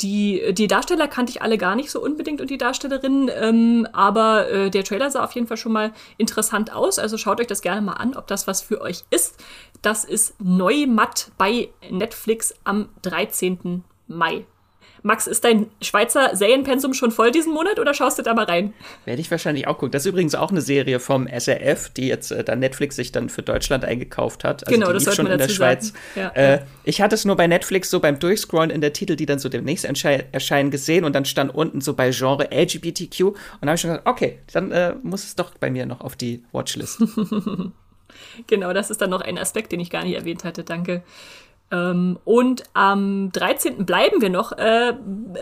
die, die Darsteller kannte ich alle gar nicht so unbedingt und die Darstellerinnen, ähm, aber äh, der Trailer sah auf jeden Fall schon mal interessant aus. Also schaut euch das gerne mal an, ob das was für euch ist. Das ist Neumatt bei Netflix am 13. Mai. Max, ist dein Schweizer Serienpensum schon voll diesen Monat oder schaust du da mal rein? Werde ich wahrscheinlich auch gucken. Das ist übrigens auch eine Serie vom SRF, die jetzt äh, dann Netflix sich dann für Deutschland eingekauft hat. Also genau, die das lief schon in der Schweiz. Ja. Äh, ich hatte es nur bei Netflix so beim Durchscrollen in der Titel, die dann so demnächst erscheinen, gesehen und dann stand unten so bei Genre LGBTQ und da habe ich schon gesagt, okay, dann äh, muss es doch bei mir noch auf die Watchlist. *laughs* genau, das ist dann noch ein Aspekt, den ich gar nicht erwähnt hatte. Danke. Ähm, und am 13. bleiben wir noch äh,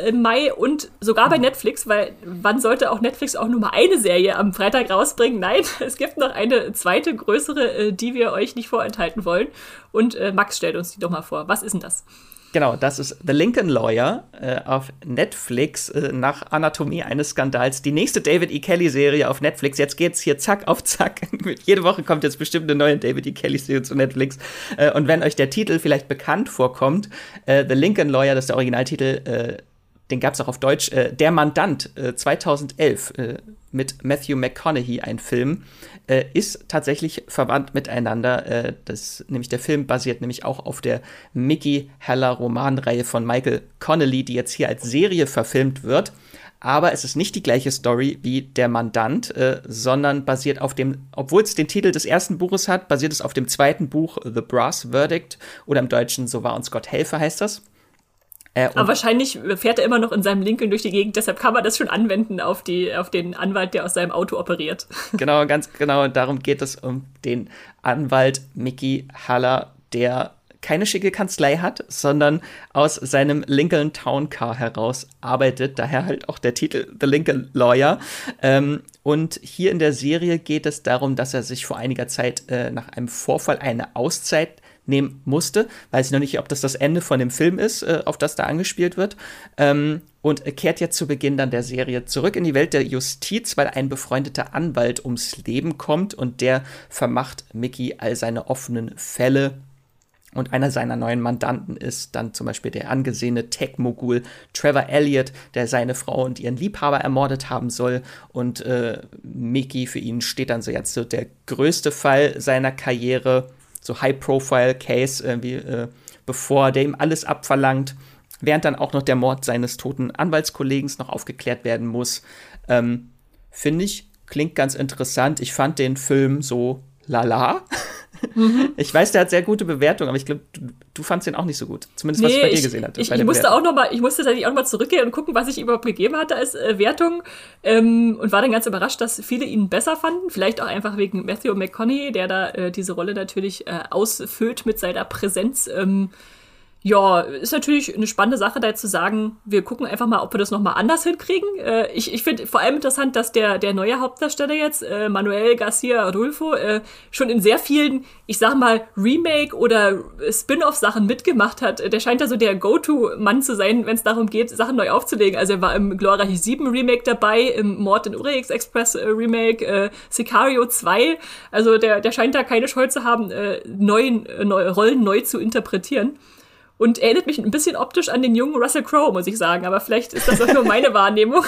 im Mai und sogar bei Netflix, weil wann sollte auch Netflix auch nur mal eine Serie am Freitag rausbringen? Nein, *laughs* es gibt noch eine zweite größere, äh, die wir euch nicht vorenthalten wollen. Und äh, Max stellt uns die doch mal vor. Was ist denn das? Genau, das ist The Lincoln Lawyer äh, auf Netflix äh, nach Anatomie eines Skandals. Die nächste David E. Kelly-Serie auf Netflix. Jetzt geht's hier zack auf zack. *laughs* Jede Woche kommt jetzt bestimmt eine neue David E. Kelly-Serie zu Netflix. Äh, und wenn euch der Titel vielleicht bekannt vorkommt, äh, The Lincoln Lawyer, das ist der Originaltitel, äh, den gab es auch auf Deutsch, äh, Der Mandant 2011 mit Matthew McConaughey, ein Film, äh, ist tatsächlich verwandt miteinander. Äh, das, nämlich der Film basiert nämlich auch auf der Mickey Heller Romanreihe von Michael Connelly, die jetzt hier als Serie verfilmt wird. Aber es ist nicht die gleiche Story wie Der Mandant, äh, sondern basiert auf dem, obwohl es den Titel des ersten Buches hat, basiert es auf dem zweiten Buch The Brass Verdict oder im Deutschen So war uns Gott helfe heißt das. Äh, Aber wahrscheinlich fährt er immer noch in seinem Lincoln durch die Gegend, deshalb kann man das schon anwenden auf, die, auf den Anwalt, der aus seinem Auto operiert. *laughs* Genau, ganz genau. Darum geht es um den Anwalt Mickey Haller, der keine schicke Kanzlei hat, sondern aus seinem Lincoln Town Car heraus arbeitet. Daher halt auch der Titel The Lincoln Lawyer. Ähm, und hier in der Serie geht es darum, dass er sich vor einiger Zeit äh, nach einem Vorfall eine Auszeit nehmen musste. Weiß ich noch nicht, ob das das Ende von dem Film ist, äh, auf das da angespielt wird. Ähm, und kehrt jetzt zu Beginn dann der Serie zurück in die Welt der Justiz, weil ein befreundeter Anwalt ums Leben kommt und der vermacht Mickey all seine offenen Fälle. Und einer seiner neuen Mandanten ist dann zum Beispiel der angesehene Tech-Mogul Trevor Elliott, der seine Frau und ihren Liebhaber ermordet haben soll. Und äh, Mickey, für ihn steht dann so jetzt so der größte Fall seiner Karriere so High-Profile-Case, irgendwie, äh, bevor der ihm alles abverlangt, während dann auch noch der Mord seines toten Anwaltskollegen noch aufgeklärt werden muss. Ähm, Finde ich, klingt ganz interessant. Ich fand den Film so lala. *laughs* Mhm. Ich weiß, der hat sehr gute Bewertungen, aber ich glaube, du, du, fandst den auch nicht so gut. Zumindest nee, was ich bei dir gesehen hatte. Ich, ich musste auch noch mal, ich musste tatsächlich auch noch mal zurückgehen und gucken, was ich überhaupt gegeben hatte als äh, Wertung. Ähm, und war dann ganz überrascht, dass viele ihn besser fanden. Vielleicht auch einfach wegen Matthew McConaughey, der da äh, diese Rolle natürlich äh, ausfüllt mit seiner Präsenz. Ähm, ja, ist natürlich eine spannende Sache, da zu sagen, wir gucken einfach mal, ob wir das nochmal anders hinkriegen. Äh, ich ich finde vor allem interessant, dass der, der neue Hauptdarsteller jetzt, äh, Manuel Garcia Adolfo, äh, schon in sehr vielen, ich sag mal, Remake- oder Spin-off-Sachen mitgemacht hat. Der scheint da so der Go-To-Mann zu sein, wenn es darum geht, Sachen neu aufzulegen. Also er war im Glorreich 7 Remake dabei, im Mord in Orient Express äh, Remake, äh, Sicario 2. Also der, der scheint da keine Scheu zu haben, äh, neuen, äh, neue Rollen neu zu interpretieren und erinnert mich ein bisschen optisch an den jungen Russell Crowe, muss ich sagen. Aber vielleicht ist das auch nur meine *laughs* Wahrnehmung.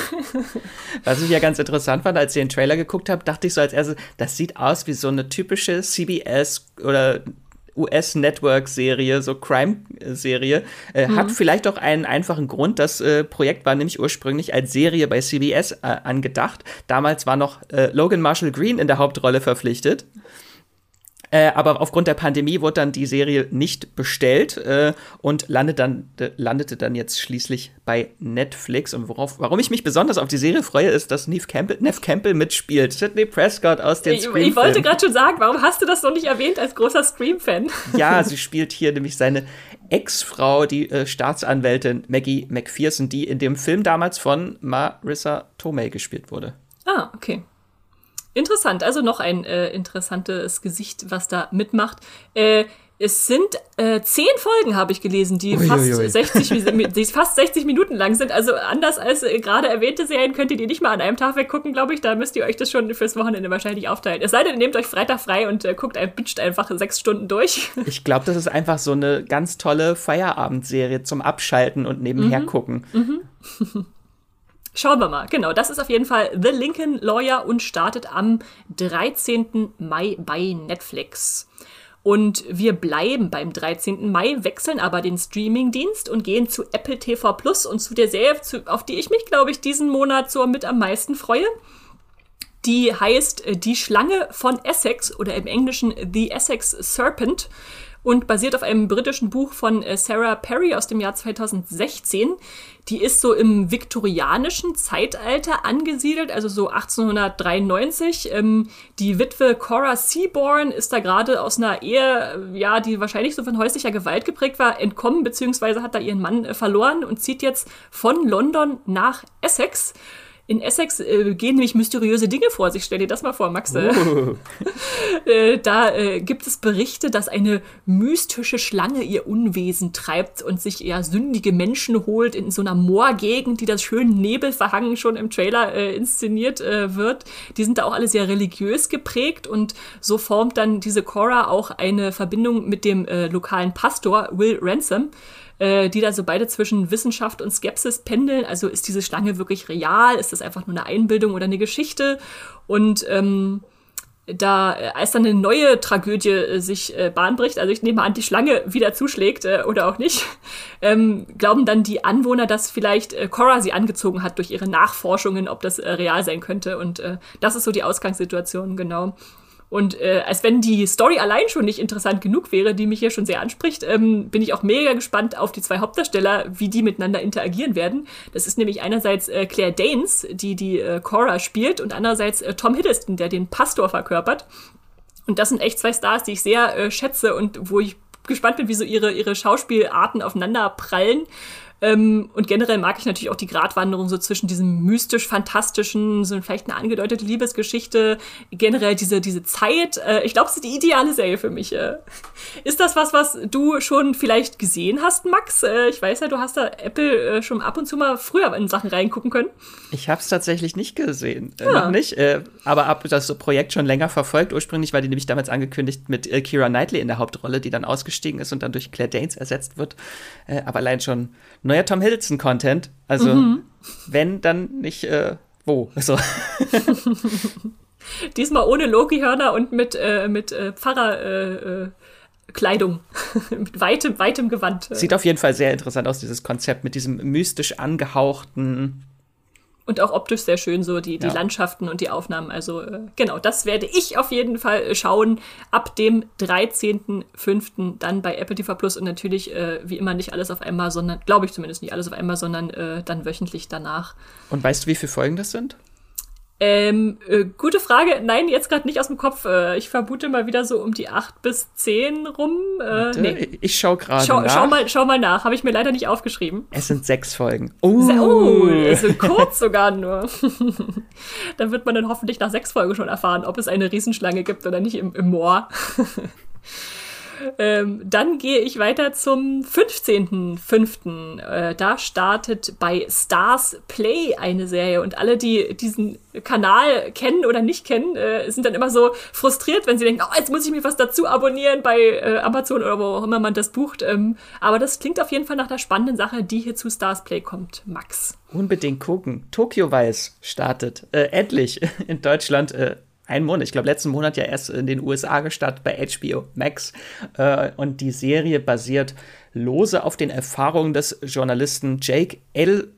Was ich ja ganz interessant fand, als ich den Trailer geguckt habe, dachte ich so als erstes, das sieht aus wie so eine typische CBS oder US-Network-Serie, so Crime-Serie, äh, mhm. hat vielleicht auch einen einfachen Grund. Das äh, Projekt war nämlich ursprünglich als Serie bei CBS äh, angedacht. Damals war noch äh, Logan Marshall Green in der Hauptrolle verpflichtet. Äh, aber aufgrund der Pandemie wurde dann die Serie nicht bestellt äh, und landet dann, äh, landete dann jetzt schließlich bei Netflix. Und worauf, warum ich mich besonders auf die Serie freue, ist, dass Neve Campbell, Neve Campbell mitspielt. Sidney Prescott aus den Ich, ich wollte gerade schon sagen, warum hast du das noch nicht erwähnt als großer Scream-Fan? *laughs* Ja, sie *laughs* spielt hier nämlich seine Ex-Frau, die äh, Staatsanwältin Maggie McPherson, die in dem Film damals von Marissa Tomei gespielt wurde. Ah, okay. Interessant, also noch ein äh, interessantes Gesicht, was da mitmacht. Äh, es sind äh, zehn Folgen, habe ich gelesen, die fast, 60, *laughs* die fast 60 Minuten lang sind. Also anders als äh, gerade erwähnte Serien könnt ihr die nicht mal an einem Tag weggucken, glaube ich. Da müsst ihr euch das schon fürs Wochenende wahrscheinlich aufteilen. Es sei denn, ihr nehmt euch Freitag frei und äh, guckt, ein, binscht einfach sechs Stunden durch. *laughs* Ich glaube, das ist einfach so eine ganz tolle Feierabendserie zum Abschalten und nebenher mhm. gucken. Mhm. *laughs* Schauen wir mal. Genau, das ist auf jeden Fall The Lincoln Lawyer und startet am 13. Mai bei Netflix. Und wir bleiben beim 13. Mai, wechseln aber den Streamingdienst und gehen zu Apple TV Plus und zu der Serie, auf die ich mich, glaube ich, diesen Monat so mit am meisten freue. Die heißt äh, Die Schlange von Essex oder im Englischen The Essex Serpent und basiert auf einem britischen Buch von äh, Sarah Perry aus dem Jahr 2016. Die ist so im viktorianischen Zeitalter angesiedelt, also so 1893. Ähm, die Witwe Cora Seaborn ist da gerade aus einer Ehe, äh, ja, die wahrscheinlich so von häuslicher Gewalt geprägt war, entkommen, beziehungsweise hat da ihren Mann äh, verloren und zieht jetzt von London nach Essex in Essex äh, gehen nämlich mysteriöse Dinge vor sich. Stell dir das mal vor, Max. Uh. *laughs* äh, da äh, gibt es Berichte, dass eine mystische Schlange ihr Unwesen treibt und sich eher sündige Menschen holt in so einer Moorgegend, die das schön nebelverhangen schon im Trailer äh, inszeniert äh, wird. Die sind da auch alle sehr religiös geprägt und so formt dann diese Cora auch eine Verbindung mit dem äh, lokalen Pastor Will Ransom äh, die da so beide zwischen Wissenschaft und Skepsis pendeln. Also ist diese Schlange wirklich real? Ist das einfach nur eine Einbildung oder eine Geschichte? Und ähm, da, als dann eine neue Tragödie äh, sich äh, Bahn bricht, also ich nehme an, die Schlange wieder zuschlägt äh, oder auch nicht, *laughs* ähm, glauben dann die Anwohner, dass vielleicht äh, Cora sie angezogen hat durch ihre Nachforschungen, ob das äh, real sein könnte. Und äh, das ist so die Ausgangssituation, genau. Und äh, als wenn die Story allein schon nicht interessant genug wäre, die mich hier schon sehr anspricht, ähm, bin ich auch mega gespannt auf die zwei Hauptdarsteller, wie die miteinander interagieren werden. Das ist nämlich einerseits äh, Claire Danes, die die äh, Cora spielt, und andererseits äh, Tom Hiddleston, der den Pastor verkörpert. Und das sind echt zwei Stars, die ich sehr äh, schätze und wo ich gespannt bin, wie so ihre, ihre Schauspielarten aufeinander prallen. Ähm, und generell mag ich natürlich auch die Gratwanderung so zwischen diesem mystisch-fantastischen, so vielleicht eine angedeutete Liebesgeschichte, generell diese, diese Zeit. Äh, ich glaube, es ist die ideale Serie für mich. Äh. Ist das was, was du schon vielleicht gesehen hast, Max? Äh, ich weiß ja, du hast da Apple äh, schon ab und zu mal früher in Sachen reingucken können. Ich habe es tatsächlich nicht gesehen. Ja. Äh, noch nicht. Äh, aber habe das Projekt schon länger verfolgt. Ursprünglich war die nämlich damals angekündigt mit Kira Knightley in der Hauptrolle, die dann ausgestiegen ist und dann durch Claire Danes ersetzt wird. aber allein schon neuer Tom Hiddleston-Content. Also, mhm. wenn, dann nicht äh, wo. So. *laughs* Diesmal ohne Loki-Hörner und mit, äh, mit äh, Pfarrer. Äh, äh Kleidung *laughs* mit weitem, weitem Gewand. Sieht auf jeden Fall sehr interessant aus, dieses Konzept mit diesem mystisch angehauchten und auch optisch sehr schön, so die, die ja. Landschaften und die Aufnahmen. Also äh, genau, das werde ich auf jeden Fall äh, schauen ab dem 13.05. dann bei Apple TV Plus und natürlich äh, wie immer nicht alles auf einmal, sondern, glaube ich zumindest nicht alles auf einmal, sondern äh, dann wöchentlich danach. Und weißt du, wie viele Folgen das sind? Ähm, äh, gute Frage. Nein, jetzt gerade nicht aus dem Kopf. Äh, ich vermute mal wieder so um die acht bis zehn rum. Äh, nee. Ich schau gerade schau. Schau mal, schau mal nach. Habe ich mir leider nicht aufgeschrieben. Es sind sechs Folgen. Oh, oh es sind kurz sogar nur. *laughs* dann wird man dann hoffentlich nach sechs Folgen schon erfahren, ob es eine Riesenschlange gibt oder nicht im, im Moor. *laughs* Ähm, dann gehe ich weiter zum 15.05. Äh, da startet bei Stars Play eine Serie und alle, die diesen Kanal kennen oder nicht kennen, äh, sind dann immer so frustriert, wenn sie denken, oh, jetzt muss ich mir was dazu abonnieren bei äh, Amazon oder wo auch immer man das bucht. Ähm, aber das klingt auf jeden Fall nach der spannenden Sache, die hier zu Stars Play kommt. Max. Unbedingt gucken. Tokyo Vice startet. Äh, endlich *laughs* in Deutschland äh, einen Monat, ich glaube letzten Monat ja erst in den USA gestartet bei HBO Max. Äh, und die Serie basiert lose auf den Erfahrungen des Journalisten Jake L.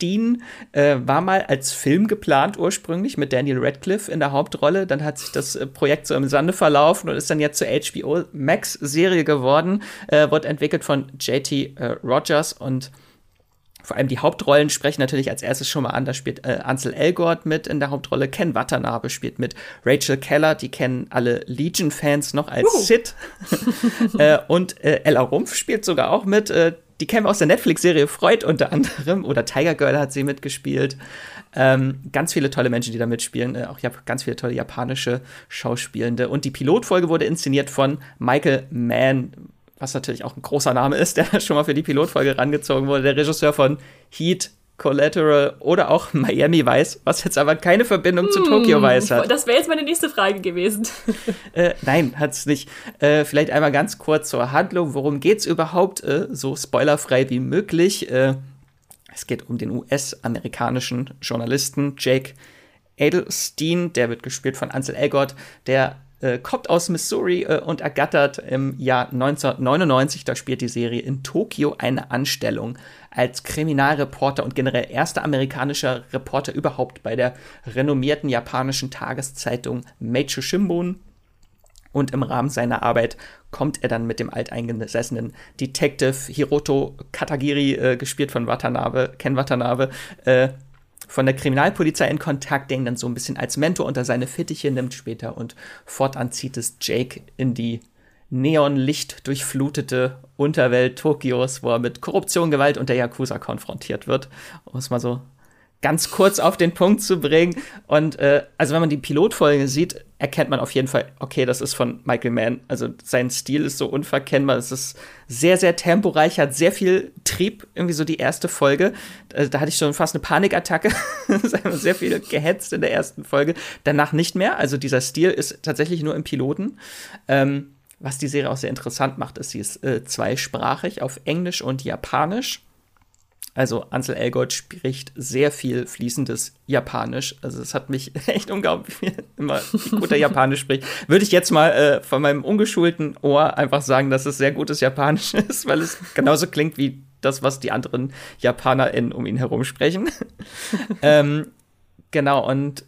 Dean äh, war mal als Film geplant ursprünglich mit Daniel Radcliffe in der Hauptrolle. Dann hat sich das äh, Projekt so im Sande verlaufen und ist dann jetzt zur HBO Max Serie geworden. Wird entwickelt von JT Rogers und vor allem die Hauptrollen sprechen natürlich als erstes schon mal an. Da spielt äh, Ansel Elgort mit in der Hauptrolle, Ken Watanabe spielt mit, Rachel Keller, die kennen alle Legion-Fans noch als uh. Sid. *laughs* äh, und äh, Ella Rumpf spielt sogar auch mit. Äh, die kennen wir aus der Netflix-Serie Freud unter anderem. Oder Tiger Girl hat sie mitgespielt. Ähm, ganz viele tolle Menschen, die da mitspielen. Äh, auch ich habe ganz viele tolle japanische Schauspielende. Und die Pilotfolge wurde inszeniert von Michael Mann, was natürlich auch ein großer Name ist, der *laughs* schon mal für die Pilotfolge rangezogen wurde, der Regisseur von Heat, Collateral oder auch Miami Vice, was jetzt aber keine Verbindung hm, zu Tokyo Vice hat. Das wäre jetzt meine nächste Frage gewesen. *laughs* äh, nein, hat es nicht. Äh, vielleicht einmal ganz kurz zur Handlung. Worum geht es überhaupt? Äh, so spoilerfrei wie möglich. Äh, es geht um den US-amerikanischen Journalisten Jake Edelstein, der wird gespielt von Ansel Elgort, der äh, kommt aus Missouri äh, und ergattert im Jahr 1999, da spielt die Serie in Tokio eine Anstellung als Kriminalreporter und generell erster amerikanischer Reporter überhaupt bei der renommierten japanischen Tageszeitung Meitsu Shimbun. Und im Rahmen seiner Arbeit kommt er dann mit dem alteingesessenen Detective Hiroto Katagiri, äh, gespielt von Watanabe, Ken Watanabe, äh, von der Kriminalpolizei in Kontakt, der ihn dann so ein bisschen als Mentor unter seine Fittiche nimmt später und fortan zieht es Jake in die Neonlicht durchflutete Unterwelt Tokios, wo er mit Korruption, Gewalt und der Yakuza konfrontiert wird, um es mal so ganz kurz auf den Punkt zu bringen. Und äh, also wenn man die Pilotfolge sieht, erkennt man auf jeden Fall, okay, das ist von Michael Mann. Also sein Stil ist so unverkennbar. Es ist sehr, sehr temporeich, hat sehr viel Trieb, irgendwie so die erste Folge. Also, da hatte ich schon fast eine Panikattacke. *laughs* sehr viel gehetzt in der ersten Folge. Danach nicht mehr. Also dieser Stil ist tatsächlich nur im Piloten. Ähm, was die Serie auch sehr interessant macht, ist, sie ist äh, zweisprachig auf Englisch und Japanisch. Also Ansel Elgort spricht sehr viel fließendes Japanisch. Also es hat mich *laughs* echt unglaublich, wie immer wie gut er Japanisch spricht. Würde ich jetzt mal äh, von meinem ungeschulten Ohr einfach sagen, dass es sehr gutes Japanisch *laughs* ist, weil es genauso klingt wie das, was die anderen JapanerInnen um ihn herum sprechen. *laughs* ähm, genau, und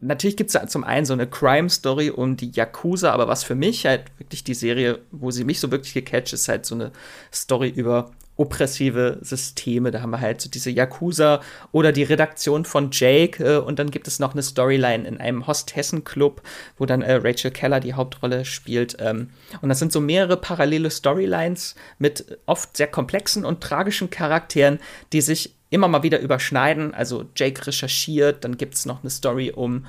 natürlich gibt es zum einen so eine Crime-Story um die Yakuza, aber was für mich halt wirklich die Serie, wo sie mich so wirklich gecatcht, ist halt so eine Story über oppressive Systeme. Da haben wir halt so diese Yakuza oder die Redaktion von Jake äh, und dann gibt es noch eine Storyline in einem Hostessen-Club, wo dann äh, Rachel Keller die Hauptrolle spielt. Ähm, und das sind so mehrere parallele Storylines mit oft sehr komplexen und tragischen Charakteren, die sich immer mal wieder überschneiden. Also Jake recherchiert, dann gibt es noch eine Story um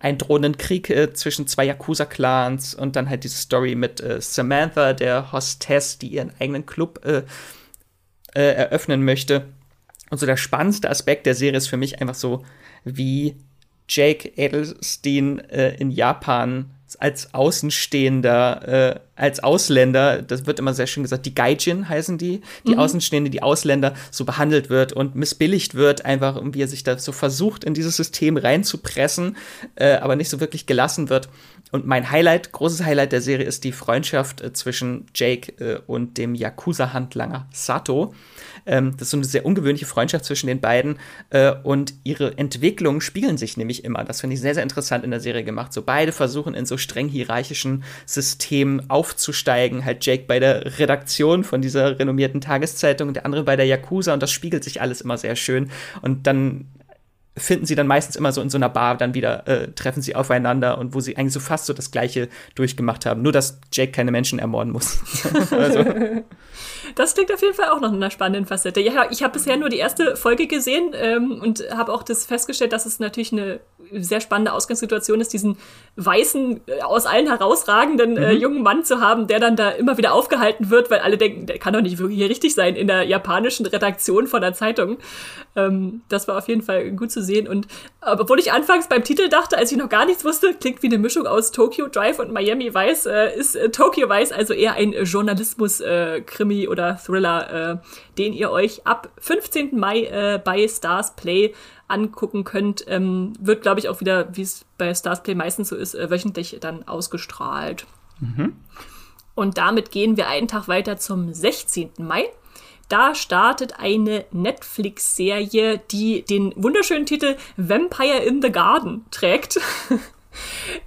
einen drohenden Krieg äh, zwischen zwei Yakuza-Clans und dann halt diese Story mit äh, Samantha, der Hostess, die ihren eigenen Club äh, äh, eröffnen möchte. Und so der spannendste Aspekt der Serie ist für mich einfach so, wie Jake Edelstein äh, in Japan als Außenstehender, äh, als Ausländer, das wird immer sehr schön gesagt, die Gaijin heißen die, die mhm. Außenstehende, die Ausländer, so behandelt wird und missbilligt wird, einfach wie er sich da so versucht, in dieses System reinzupressen, äh, aber nicht so wirklich gelassen wird. Und mein Highlight, großes Highlight der Serie ist die Freundschaft äh, zwischen Jake äh, und dem Yakuza-Handlanger Sato. Ähm, das ist so eine sehr ungewöhnliche Freundschaft zwischen den beiden. Äh, und ihre Entwicklungen spiegeln sich nämlich immer. Das finde ich sehr, sehr interessant in der Serie gemacht. So beide versuchen in so streng hierarchischen Systemen aufzusteigen. Halt Jake bei der Redaktion von dieser renommierten Tageszeitung, der andere bei der Yakuza. Und das spiegelt sich alles immer sehr schön. Und dann finden sie dann meistens immer so in so einer Bar, dann wieder äh, treffen sie aufeinander und wo sie eigentlich so fast so das Gleiche durchgemacht haben. Nur, dass Jake keine Menschen ermorden muss. *laughs* also. *laughs* Das klingt auf jeden Fall auch noch einer spannenden Facette. Ja, ich habe bisher nur die erste Folge gesehen ähm, und habe auch das festgestellt, dass es natürlich eine sehr spannende Ausgangssituation ist, diesen weißen, äh, aus allen herausragenden äh, mhm. jungen Mann zu haben, der dann da immer wieder aufgehalten wird, weil alle denken, der kann doch nicht wirklich hier richtig sein in der japanischen Redaktion von der Zeitung. Ähm, das war auf jeden Fall gut zu sehen. Und obwohl ich anfangs beim Titel dachte, als ich noch gar nichts wusste, klingt wie eine Mischung aus Tokyo Drive und Miami Vice, äh, ist äh, Tokyo Vice also eher ein Journalismus-Krimi äh, oder Thriller, äh, den ihr euch ab 15. Mai äh, bei Stars Play angucken könnt, ähm, wird, glaube ich, auch wieder, wie es bei Stars Play meistens so ist, äh, wöchentlich dann ausgestrahlt. Mhm. Und damit gehen wir einen Tag weiter zum 16. Mai. Da startet eine Netflix-Serie, die den wunderschönen Titel Vampire in the Garden trägt. *laughs*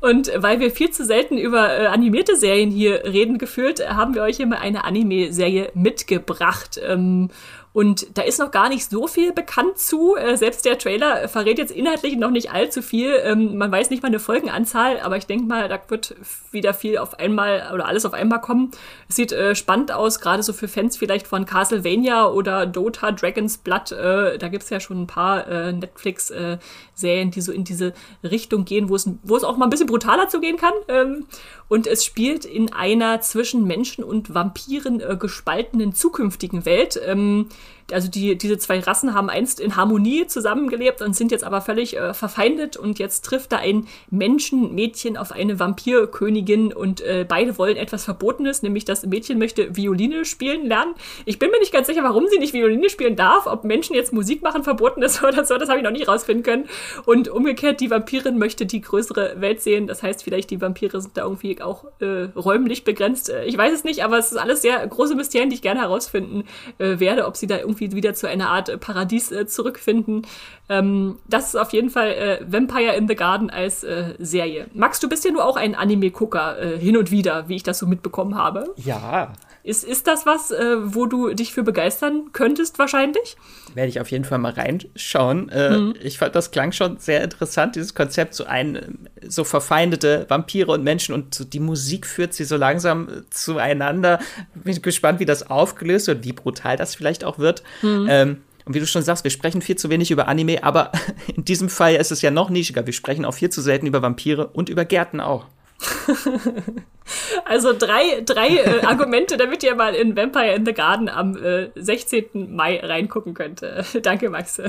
Und weil wir viel zu selten über äh, animierte Serien hier reden gefühlt, haben wir euch hier mal eine Anime-Serie mitgebracht. Ähm, und da ist noch gar nicht so viel bekannt zu. Äh, selbst der Trailer verrät jetzt inhaltlich noch nicht allzu viel. Ähm, man weiß nicht mal eine Folgenanzahl, aber ich denke mal, da wird wieder viel auf einmal oder alles auf einmal kommen. Es sieht äh, spannend aus, gerade so für Fans vielleicht von Castlevania oder Dota, Dragon's Blood. Äh, da gibt's ja schon ein paar äh, Netflix-Serien, die so in diese Richtung gehen, wo es, wo es auch mal ein bisschen brutaler zugehen kann. Ähm, und es spielt in einer zwischen Menschen und Vampiren äh, gespaltenen zukünftigen Welt. Ähm, also die, diese zwei Rassen haben einst in Harmonie zusammengelebt und sind jetzt aber völlig äh, verfeindet und jetzt trifft da ein Menschenmädchen auf eine Vampirkönigin und äh, beide wollen etwas Verbotenes, nämlich das Mädchen möchte Violine spielen lernen. Ich bin mir nicht ganz sicher, warum sie nicht Violine spielen darf, ob Menschen jetzt Musik machen verboten ist *laughs* oder so, das habe ich noch nicht rausfinden können. Und umgekehrt, die Vampirin möchte die größere Welt sehen, das heißt vielleicht die Vampire sind da irgendwie auch äh, räumlich begrenzt. Äh, ich weiß es nicht, aber es ist alles sehr große Mysterien, die ich gerne herausfinden äh, werde, ob sie da irgendwie irgendwie wieder zu einer Art äh, Paradies äh, zurückfinden. Ähm, das ist auf jeden Fall äh, Vampire in the Garden als äh, Serie. Max, du bist ja nur auch ein Anime-Gucker äh, hin und wieder, wie ich das so mitbekommen habe. Ja. Ist, ist das was, äh, wo du dich für begeistern könntest, wahrscheinlich? Werde ich auf jeden Fall mal reinschauen. Mhm. Ich fand, das klang schon sehr interessant, dieses Konzept, so ein, so verfeindete Vampire und Menschen und so die Musik führt sie so langsam zueinander. Bin gespannt, wie das aufgelöst wird, wie brutal das vielleicht auch wird. Mhm. Ähm, und wie du schon sagst, wir sprechen viel zu wenig über Anime, aber *laughs* in diesem Fall ist es ja noch nischiger. Wir sprechen auch viel zu selten über Vampire und über Gärten auch. *laughs* also drei, drei äh, *laughs* Argumente, damit ihr mal in Vampire in the Garden am äh, 16. Mai reingucken könnt. Äh, *laughs* danke, Max.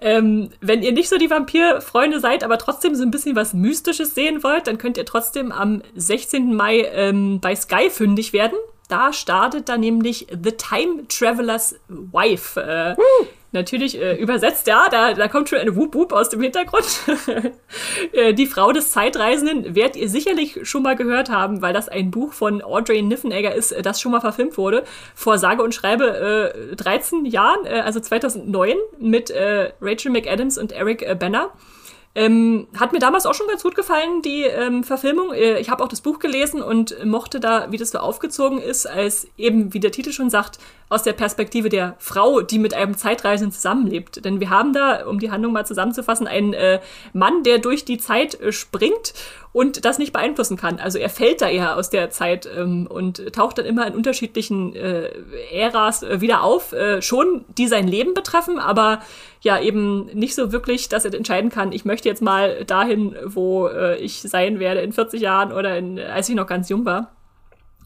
Ähm, wenn ihr nicht so die Vampir-Freunde seid, aber trotzdem so ein bisschen was Mystisches sehen wollt, dann könnt ihr trotzdem am 16. Mai ähm, bei Sky fündig werden. Da startet dann nämlich The Time Traveler's Wife. Äh, natürlich äh, übersetzt, ja, da, da kommt schon eine Wup Wup aus dem Hintergrund. *laughs* äh, die Frau des Zeitreisenden werdet ihr sicherlich schon mal gehört haben, weil das ein Buch von Audrey Niffenegger ist, äh, das schon mal verfilmt wurde, vor sage und schreibe äh, 13 Jahren, äh, also 2009, mit äh, Rachel McAdams und Eric äh, Banner. Ähm, hat mir damals auch schon ganz gut gefallen, die ähm, Verfilmung. Äh, ich habe auch das Buch gelesen und mochte da, wie das so aufgezogen ist, als eben, wie der Titel schon sagt, aus der Perspektive der Frau, die mit einem Zeitreisenden zusammenlebt. Denn wir haben da, um die Handlung mal zusammenzufassen, einen äh, Mann, der durch die Zeit äh, springt und das nicht beeinflussen kann. Also er fällt da eher aus der Zeit ähm, und taucht dann immer in unterschiedlichen äh, Äras äh, wieder auf, äh, schon die sein Leben betreffen, aber ja eben nicht so wirklich, dass er entscheiden kann, ich möchte jetzt mal dahin, wo äh, ich sein werde in 40 Jahren oder in, als ich noch ganz jung war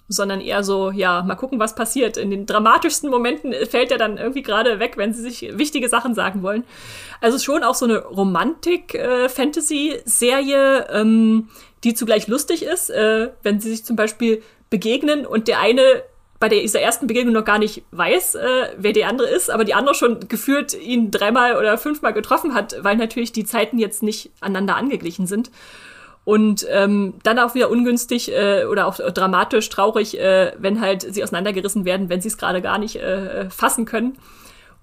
sondern eher so, ja, mal gucken, was passiert. In den dramatischsten Momenten fällt er dann irgendwie gerade weg, wenn sie sich wichtige Sachen sagen wollen. Also schon auch so eine Romantik-Fantasy-Serie, äh, ähm, die zugleich lustig ist, äh, wenn sie sich zum Beispiel begegnen und der eine bei dieser ersten Begegnung noch gar nicht weiß, äh, wer der andere ist, aber die andere schon gefühlt ihn dreimal oder fünfmal getroffen hat, weil natürlich die Zeiten jetzt nicht aneinander angeglichen sind. Und ähm, dann auch wieder ungünstig äh, oder auch dramatisch traurig, äh, wenn halt sie auseinandergerissen werden, wenn sie es gerade gar nicht äh, fassen können.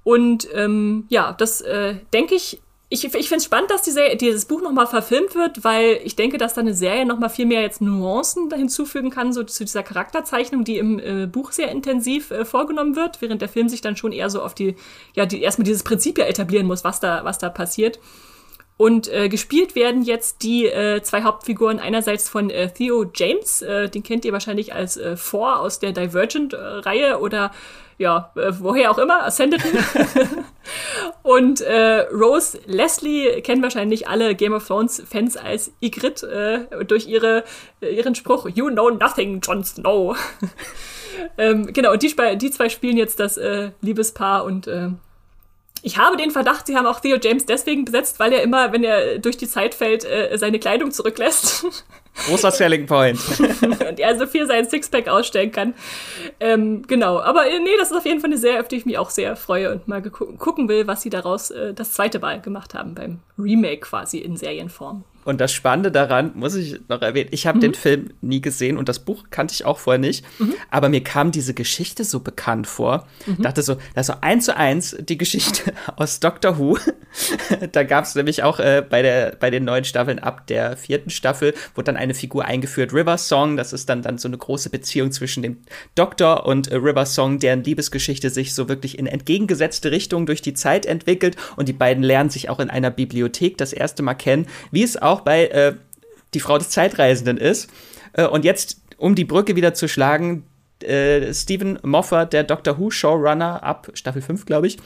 Und ähm, ja, das äh, denke ich, ich, ich finde es spannend, dass diese, dieses Buch nochmal verfilmt wird, weil ich denke, dass da eine Serie nochmal viel mehr jetzt Nuancen hinzufügen kann, so zu dieser Charakterzeichnung, die im äh, Buch sehr intensiv äh, vorgenommen wird, während der Film sich dann schon eher so auf die, ja, die erstmal dieses Prinzip ja etablieren muss, was da, was da passiert. Und äh, gespielt werden jetzt die äh, zwei Hauptfiguren einerseits von äh, Theo James, äh, den kennt ihr wahrscheinlich als äh, Four aus der Divergent-Reihe oder ja, äh, woher auch immer, Ascended. *laughs* und äh, Rose Leslie kennen wahrscheinlich alle Game of Thrones-Fans als Ygritte durch ihre, ihren Spruch You know nothing, Jon Snow. *laughs* ähm, genau, und die, die zwei spielen jetzt das Liebespaar und ich habe den Verdacht, sie haben auch Theo James deswegen besetzt, weil er immer, wenn er durch die Zeit fällt, äh, seine Kleidung zurücklässt. *laughs* Großer Selling Point. *laughs* und er so viel sein Sixpack ausstellen kann. Ähm, genau, aber äh, nee, das ist auf jeden Fall eine Serie, auf die ich mich auch sehr freue und mal gucken will, was sie daraus äh, das zweite Mal gemacht haben beim Remake quasi in Serienform. Und das Spannende daran, muss ich noch erwähnen, ich habe mhm. den Film nie gesehen und das Buch kannte ich auch vorher nicht, mhm. aber mir kam diese Geschichte so bekannt vor. Mhm. Dachte so, das ist so eins zu eins die Geschichte *laughs* aus Doctor Who. *laughs* da gab es nämlich auch äh, bei, der, bei den neuen Staffeln ab der vierten Staffel, wurde dann eine Figur eingeführt, River Song. Das ist dann, dann so eine große Beziehung zwischen dem Doktor und äh, River Song, deren Liebesgeschichte sich so wirklich in entgegengesetzte Richtungen durch die Zeit entwickelt und die beiden lernen sich auch in einer Bibliothek das erste Mal kennen, wie es auch auch bei äh, Die Frau des Zeitreisenden ist. Äh, und jetzt, um die Brücke wieder zu schlagen, äh, Stephen Moffat, der Doctor Who Showrunner ab Staffel 5, glaube ich,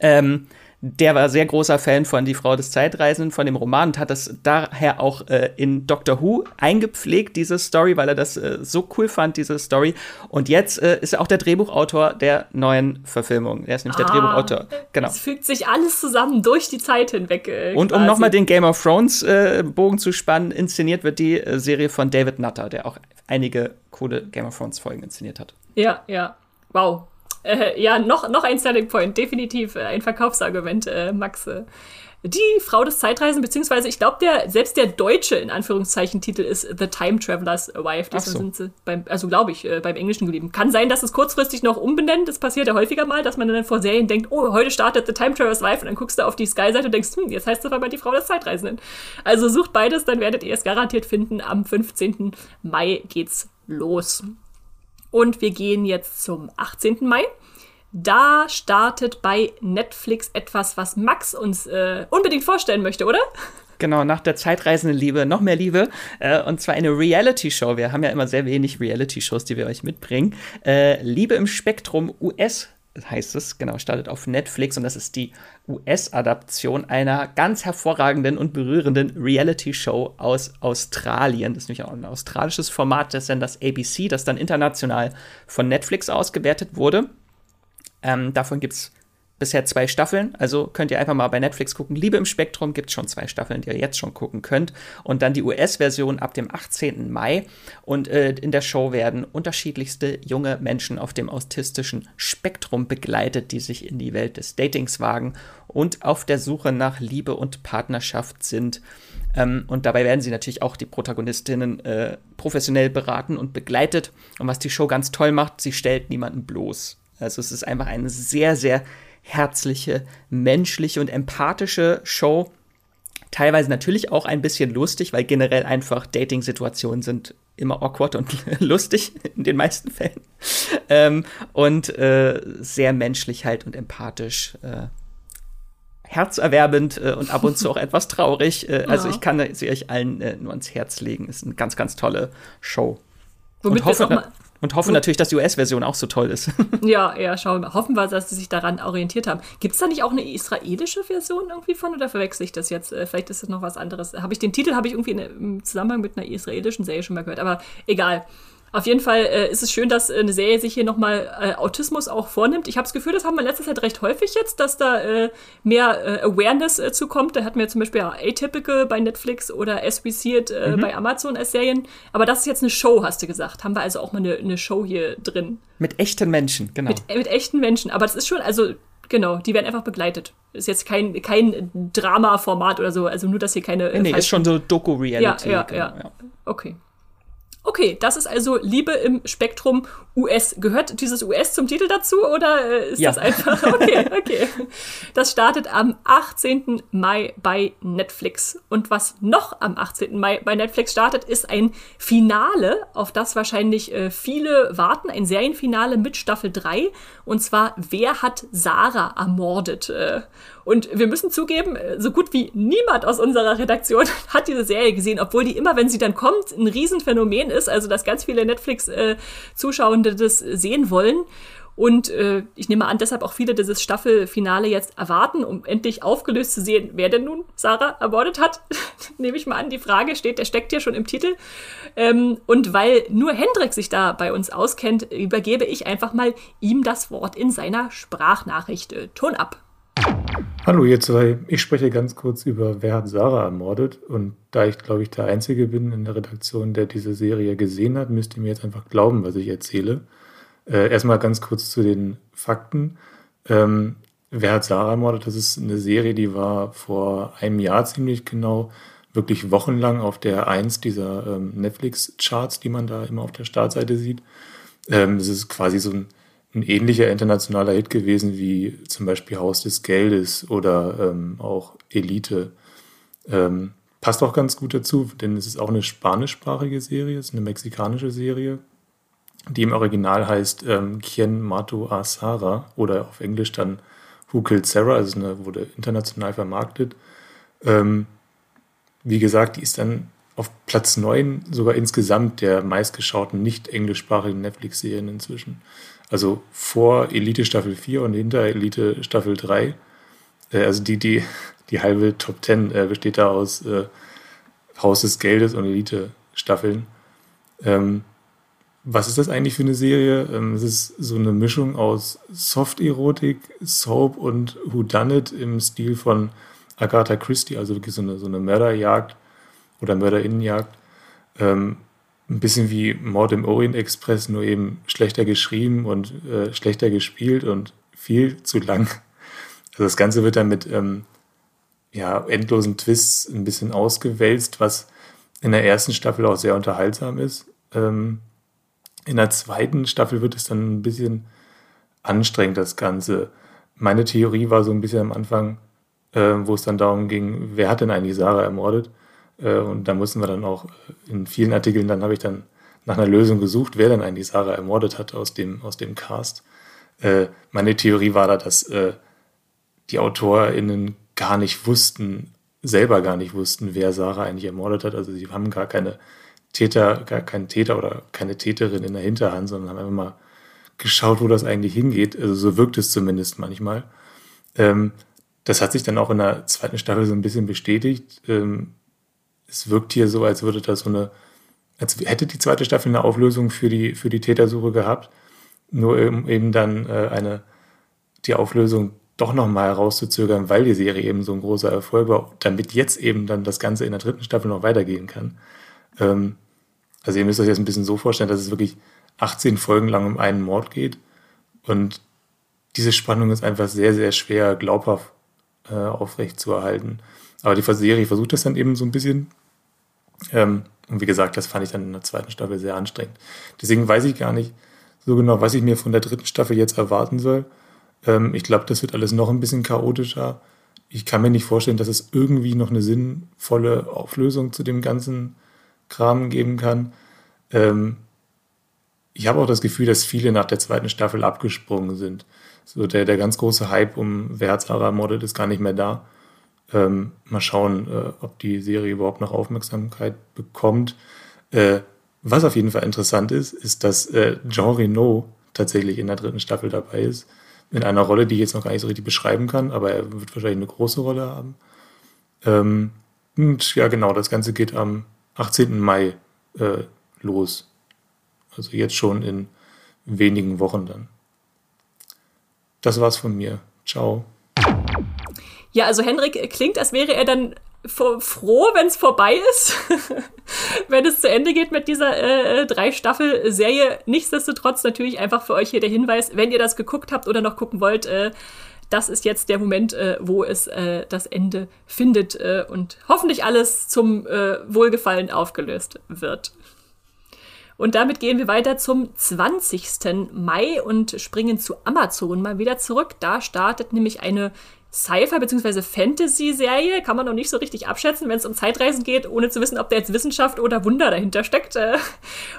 ähm, der war sehr großer Fan von Die Frau des Zeitreisenden, von dem Roman und hat das daher auch äh, in Doctor Who eingepflegt, diese Story, weil er das äh, so cool fand, diese Story. Und jetzt äh, ist er auch der Drehbuchautor der neuen Verfilmung. Er ist nämlich ah, der Drehbuchautor. Genau. Es fügt sich alles zusammen durch die Zeit hinweg. Äh, und um nochmal den Game of Thrones äh, Bogen zu spannen, inszeniert wird die äh, Serie von David Nutter, der auch einige coole Game of Thrones Folgen inszeniert hat. Ja, ja. Wow, äh, ja, noch, noch ein Selling Point, definitiv äh, ein Verkaufsargument, äh, Max. Äh. Die Frau des Zeitreisen, beziehungsweise ich glaube, der, selbst der deutsche, in Anführungszeichen, Titel ist The Time Traveler's Wife. Ach so. sind sie beim, also glaube ich, äh, beim Englischen geblieben. Kann sein, dass es kurzfristig noch umbenennt. Das passiert ja häufiger mal, dass man dann vor Serien denkt, oh, heute startet The Time Traveler's Wife und dann guckst du auf die Sky-Seite und denkst, hm, jetzt heißt es aber die Frau des Zeitreisenden. Also sucht beides, dann werdet ihr es garantiert finden. Am 15. Mai geht's los. Und wir gehen jetzt zum 18. Mai. Da startet bei Netflix etwas, was Max uns äh, unbedingt vorstellen möchte, oder? Genau, nach der zeitreisenden Liebe noch mehr Liebe. Äh, und zwar eine Reality-Show. Wir haben ja immer sehr wenig Reality-Shows, die wir euch mitbringen. Äh, Liebe im Spektrum US heißt es, genau, startet auf Netflix und das ist die US-Adaption einer ganz hervorragenden und berührenden Reality-Show aus Australien. Das ist nämlich auch ein australisches Format des Senders ABC, das dann international von Netflix ausgewertet wurde. Ähm, davon gibt es bisher zwei Staffeln, also könnt ihr einfach mal bei Netflix gucken. Liebe im Spektrum gibt es schon zwei Staffeln, die ihr jetzt schon gucken könnt. Und dann die US-Version ab dem 18. Mai. Und äh, in der Show werden unterschiedlichste junge Menschen auf dem autistischen Spektrum begleitet, die sich in die Welt des Datings wagen und auf der Suche nach Liebe und Partnerschaft sind. Ähm, und dabei werden sie natürlich auch die Protagonistinnen äh, professionell beraten und begleitet. Und was die Show ganz toll macht, sie stellt niemanden bloß. Also es ist einfach eine sehr, sehr herzliche, menschliche und empathische Show. Teilweise natürlich auch ein bisschen lustig, weil generell einfach Dating-Situationen sind immer awkward und *laughs* lustig in den meisten Fällen. Ähm, und äh, sehr menschlich halt und empathisch. Äh, herzerwerbend äh, und ab und zu auch *laughs* etwas traurig. Äh, also ich kann sie euch allen äh, nur ans Herz legen. Ist eine ganz, ganz tolle Show. Womit und hoffe, wir mal und hoffe natürlich, dass die US-Version auch so toll ist. *laughs* ja, ja, schauen wir. Hoffen wir, dass sie sich daran orientiert haben. Gibt es da nicht auch eine israelische Version irgendwie von oder verwechsel ich das jetzt? Äh, vielleicht ist das noch was anderes. Habe ich den Titel habe ich irgendwie in, im Zusammenhang mit einer israelischen Serie schon mal gehört, aber egal. Auf jeden Fall äh, ist es schön, dass äh, eine Serie sich hier nochmal äh, Autismus auch vornimmt. Ich habe das Gefühl, das haben wir in letzter Zeit recht häufig jetzt, dass da äh, mehr äh, Awareness äh, zukommt. Da hatten wir zum Beispiel ja Atypical bei Netflix oder As We See It äh, mhm. bei Amazon als Serien. Aber das ist jetzt eine Show, hast du gesagt. Haben wir also auch mal eine, eine Show hier drin. Mit echten Menschen, genau. Mit, mit echten Menschen. Aber das ist schon, also Genau, die werden einfach begleitet. Ist jetzt kein, kein Drama-Format oder so, also nur, dass hier keine. Nee, nee ist schon so Doku-Reality. Ja, ja, genau, ja, ja. Okay. Okay, das ist also Liebe im Spektrum US. Gehört dieses US zum Titel dazu oder äh, ist ja. das einfach? *laughs* Okay, okay. Das startet am 18. Mai bei Netflix. Und was noch am 18. Mai bei Netflix startet, ist ein Finale, auf das wahrscheinlich äh, viele warten. Ein Serienfinale mit Staffel 3. Und zwar, wer hat Sarah ermordet? Äh, und wir müssen zugeben, äh, so gut wie niemand aus unserer Redaktion *laughs* hat diese Serie gesehen, obwohl die immer, wenn sie dann kommt, ein Riesenphänomen ist. Also, dass ganz viele Netflix-Zuschauende das sehen wollen. Und äh, ich nehme an, deshalb auch viele dieses Staffelfinale jetzt erwarten, um endlich aufgelöst zu sehen, wer denn nun Sarah ermordet hat. *laughs* nehme ich mal an, die Frage steht, der steckt ja schon im Titel. Ähm, und weil nur Hendrik sich da bei uns auskennt, übergebe ich einfach mal ihm das Wort in seiner Sprachnachricht. Ton ab. Hallo ihr zwei, ich spreche ganz kurz über Wer hat Sarah ermordet und da ich glaube ich der Einzige bin in der Redaktion, der diese Serie gesehen hat, müsst ihr mir jetzt einfach glauben, was ich erzähle. Äh, erstmal ganz kurz zu den Fakten. Ähm, Wer hat Sarah ermordet? Das ist eine Serie, die war vor einem Jahr ziemlich genau wirklich wochenlang auf der 1 dieser ähm, Netflix-Charts, die man da immer auf der Startseite sieht. Ähm, es ist quasi so ein, ein, ähnlicher internationaler Hit gewesen wie zum Beispiel Haus des Geldes oder ähm, auch Elite. Ähm, passt auch ganz gut dazu, denn es ist auch eine spanischsprachige Serie, es ist eine mexikanische Serie, die im Original heißt ähm, Quien Mato a Sara oder auf Englisch dann Who Killed Sarah, also eine, wurde international vermarktet. Ähm, wie gesagt, die ist dann auf Platz 9 sogar insgesamt der meistgeschauten nicht englischsprachigen Netflix-Serien inzwischen. Also vor Elite Staffel 4 und hinter Elite Staffel 3. Äh, also die, die, die halbe Top 10 äh, besteht da aus äh, Haus des Geldes und Elite-Staffeln. Ähm, was ist das eigentlich für eine Serie? Ähm, es ist so eine Mischung aus Soft-Erotik, Soap und Whodunit im Stil von Agatha Christie, also wirklich so eine, so eine Mörderjagd oder Mörderinnenjagd. Ähm, ein bisschen wie Mord im Orient Express, nur eben schlechter geschrieben und äh, schlechter gespielt und viel zu lang. Also das Ganze wird dann mit ähm, ja, endlosen Twists ein bisschen ausgewälzt, was in der ersten Staffel auch sehr unterhaltsam ist. Ähm, in der zweiten Staffel wird es dann ein bisschen anstrengend, das Ganze. Meine Theorie war so ein bisschen am Anfang, äh, wo es dann darum ging, wer hat denn eigentlich Sarah ermordet? Äh, und da mussten wir dann auch in vielen Artikeln, dann habe ich dann nach einer Lösung gesucht, wer denn eigentlich Sarah ermordet hat aus dem, aus dem Cast. Äh, meine Theorie war da, dass äh, die AutorInnen gar nicht wussten, selber gar nicht wussten, wer Sarah eigentlich ermordet hat. Also sie haben gar keine Täter, gar keinen Täter oder keine Täterin in der Hinterhand, sondern haben einfach mal geschaut, wo das eigentlich hingeht. Also so wirkt es zumindest manchmal. Ähm, das hat sich dann auch in der zweiten Staffel so ein bisschen bestätigt. Ähm, es wirkt hier so, als würde das so eine, als hätte die zweite Staffel eine Auflösung für die, für die Tätersuche gehabt, nur eben, eben dann äh, eine, die Auflösung doch nochmal herauszuzögern, weil die Serie eben so ein großer Erfolg war, damit jetzt eben dann das Ganze in der dritten Staffel noch weitergehen kann. Ähm, also ihr müsst euch das ein bisschen so vorstellen, dass es wirklich 18 Folgen lang um einen Mord geht. Und diese Spannung ist einfach sehr, sehr schwer glaubhaft äh, aufrecht zu erhalten. Aber die Serie versucht das dann eben so ein bisschen. Ähm, und wie gesagt, das fand ich dann in der zweiten Staffel sehr anstrengend. Deswegen weiß ich gar nicht so genau, was ich mir von der dritten Staffel jetzt erwarten soll. Ähm, ich glaube, das wird alles noch ein bisschen chaotischer. Ich kann mir nicht vorstellen, dass es irgendwie noch eine sinnvolle Auflösung zu dem ganzen Kram geben kann. Ähm, ich habe auch das Gefühl, dass viele nach der zweiten Staffel abgesprungen sind. So der, der ganz große Hype um Wer hat Sarah ermordet ist gar nicht mehr da. Ähm, mal schauen, äh, ob die Serie überhaupt noch Aufmerksamkeit bekommt. Äh, was auf jeden Fall interessant ist, ist, dass äh, Jean Reno tatsächlich in der dritten Staffel dabei ist. In einer Rolle, die ich jetzt noch gar nicht so richtig beschreiben kann, aber er wird wahrscheinlich eine große Rolle haben. Ähm, und ja, genau, das Ganze geht am 18. Mai äh, los. Also jetzt schon in wenigen Wochen dann. Das war's von mir. Ciao. Ja, also Henrik klingt, als wäre er dann froh, wenn es vorbei ist, *laughs* wenn es zu Ende geht mit dieser äh, drei Staffel Serie. Nichtsdestotrotz natürlich einfach für euch hier der Hinweis, wenn ihr das geguckt habt oder noch gucken wollt, äh, das ist jetzt der Moment, äh, wo es äh, das Ende findet äh, und hoffentlich alles zum äh, Wohlgefallen aufgelöst wird. Und damit gehen wir weiter zum 20. Mai und springen zu Amazon mal wieder zurück. Da startet nämlich eine Sci-Fi bzw. Fantasy-Serie. Kann man noch nicht so richtig abschätzen, wenn es um Zeitreisen geht, ohne zu wissen, ob da jetzt Wissenschaft oder Wunder dahinter steckt. Äh.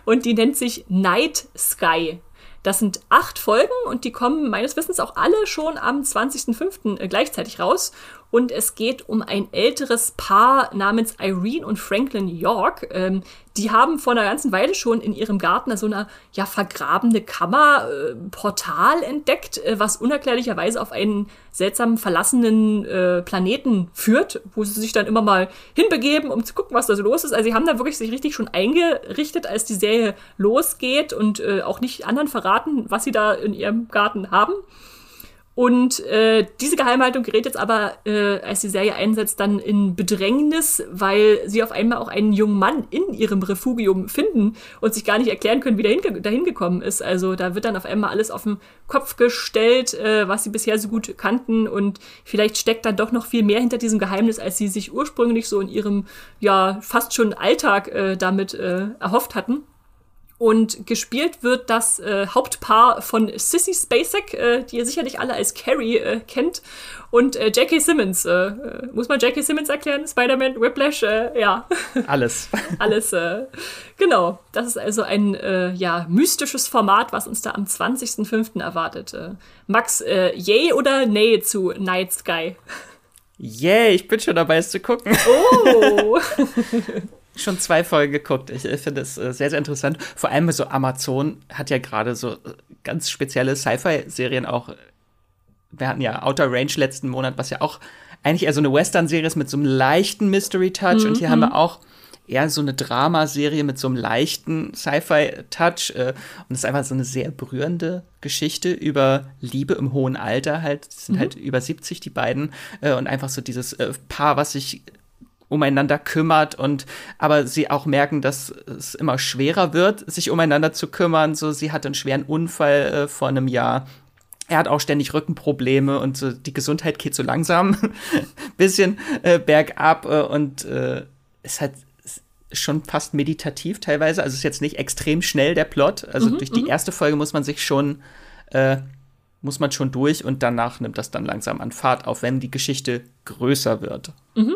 Und die nennt sich Night Sky. Das sind acht Folgen und die kommen meines Wissens auch alle schon am 20.05. Äh, gleichzeitig raus und es geht um ein älteres Paar namens Irene und Franklin York. Ähm, die haben vor einer ganzen Weile schon in ihrem Garten so eine ja vergrabene Kammer äh, Portal entdeckt, äh, was unerklärlicherweise auf einen seltsamen verlassenen äh, Planeten führt, wo sie sich dann immer mal hinbegeben, um zu gucken, was da so los ist. Also sie haben da wirklich sich richtig schon eingerichtet, als die Serie losgeht und äh, auch nicht anderen verraten, was sie da in ihrem Garten haben. Und äh, diese Geheimhaltung gerät jetzt aber, äh, als die Serie einsetzt, dann in Bedrängnis, weil sie auf einmal auch einen jungen Mann in ihrem Refugium finden und sich gar nicht erklären können, wie der dahin gekommen ist. Also da wird dann auf einmal alles auf den Kopf gestellt, äh, was sie bisher so gut kannten. Und vielleicht steckt dann doch noch viel mehr hinter diesem Geheimnis, als sie sich ursprünglich so in ihrem, ja, fast schon Alltag äh, damit äh, erhofft hatten. Und gespielt wird das äh, Hauptpaar von Sissy Spacek, äh, die ihr sicherlich alle als Carrie äh, kennt, und äh, Jackie Simmons. Äh, äh, muss man Jackie Simmons erklären? Spider-Man, Whiplash, ja. *laughs* Alles. Alles, äh, genau. Das ist also ein ja, mystisches Format, was uns da am 20.05. erwartet. Max, yay oder nay zu Night Sky? Yay, ich bin schon dabei, es zu gucken. Oh! *laughs* schon zwei Folgen geguckt. Ich, ich finde es äh, sehr, sehr interessant. Vor allem so Amazon hat ja gerade so äh, ganz spezielle Sci-Fi-Serien auch. Wir hatten ja Outer Range letzten Monat, was ja auch eigentlich eher so eine Western-Serie ist mit so einem leichten Mystery-Touch. Mhm. Und hier haben wir mhm. auch eher so eine Dramaserie mit so einem leichten Sci-Fi-Touch. Äh, und es ist einfach so eine sehr berührende Geschichte über Liebe im hohen Alter. Halt, die sind mhm. halt über 70, die beiden. Äh, und einfach so dieses äh, Paar, was sich umeinander kümmert und aber sie auch merken, dass es immer schwerer wird, sich umeinander zu kümmern. So, sie hat einen schweren Unfall äh, vor einem Jahr. Er hat auch ständig Rückenprobleme und so, die Gesundheit geht so langsam *laughs* bisschen äh, bergab äh, und äh, ist halt schon fast meditativ teilweise. Also ist jetzt nicht extrem schnell der Plot. Also mhm, durch die mhm. erste Folge muss man sich schon äh, muss man schon durch und danach nimmt das dann langsam an Fahrt auf, wenn die Geschichte größer wird. Mhm.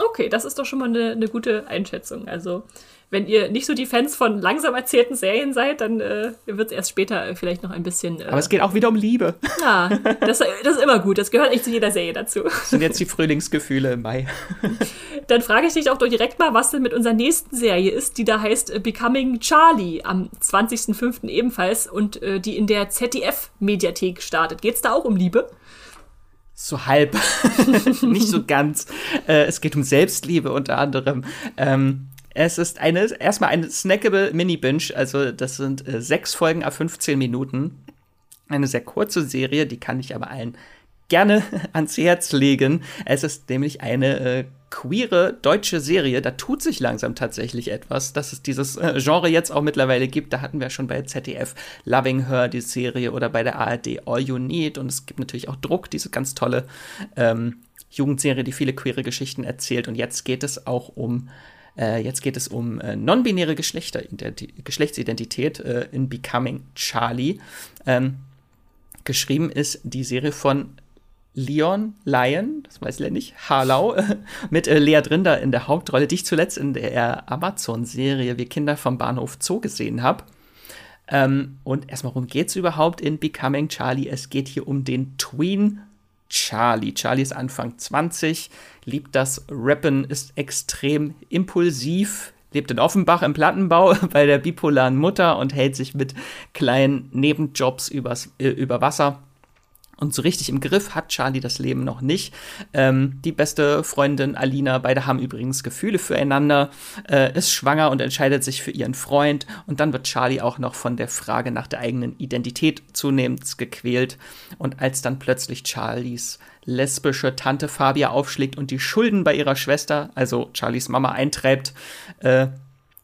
Okay, das ist doch schon mal eine, eine gute Einschätzung. Also, wenn ihr nicht so die Fans von langsam erzählten Serien seid, dann äh, wird es erst später vielleicht noch ein bisschen. Äh, Aber es geht auch wieder um Liebe. Ja, *laughs* das, das ist immer gut. Das gehört echt zu jeder Serie dazu. Das sind jetzt die Frühlingsgefühle im Mai. *laughs* Dann frage ich dich auch doch direkt mal, was denn mit unserer nächsten Serie ist, die da heißt äh, Becoming Charlie am 20.05. ebenfalls und äh, die in der ZDF-Mediathek startet. Geht es da auch um Liebe? So halb, *laughs* nicht so ganz. Äh, es geht um Selbstliebe unter anderem. Ähm, es ist eine, erstmal eine snackable Mini-Binge, also das sind äh, sechs Folgen a 15 Minuten. Eine sehr kurze Serie, die kann ich aber allen gerne *laughs* ans Herz legen. Es ist nämlich eine äh, queere deutsche Serie. Da tut sich langsam tatsächlich etwas, dass es dieses äh, Genre jetzt auch mittlerweile gibt. Da hatten wir schon bei ZDF Loving Her die Serie oder bei der ARD All You Need. Und es gibt natürlich auch Druck, diese ganz tolle ähm, Jugendserie, die viele queere Geschichten erzählt. Und jetzt geht es auch um äh, jetzt geht es um äh, non-binäre Geschlechtsidentität äh, in Becoming Charlie. Ähm, geschrieben ist die Serie von Leon Lion, das weiß ich nicht, Harlau, *laughs* mit äh, Lea Drinder in der Hauptrolle, die ich zuletzt in der Amazon-Serie Wir Kinder vom Bahnhof Zoo gesehen habe. Ähm, und erstmal, worum geht es überhaupt in Becoming Charlie? Es geht hier um den Tween Charlie. Charlie ist Anfang 20, liebt das Rappen, ist extrem impulsiv, lebt in Offenbach im Plattenbau *laughs* bei der bipolaren Mutter und hält sich mit kleinen Nebenjobs übers, äh, über Wasser. Und so richtig im Griff hat Charlie das Leben noch nicht. Ähm, die beste Freundin Alina, beide haben übrigens Gefühle füreinander, äh, ist schwanger und entscheidet sich für ihren Freund. Und dann wird Charlie auch noch von der Frage nach der eigenen Identität zunehmend gequält. Und als dann plötzlich Charlies lesbische Tante Fabia aufschlägt und die Schulden bei ihrer Schwester, also Charlies Mama, eintreibt, äh,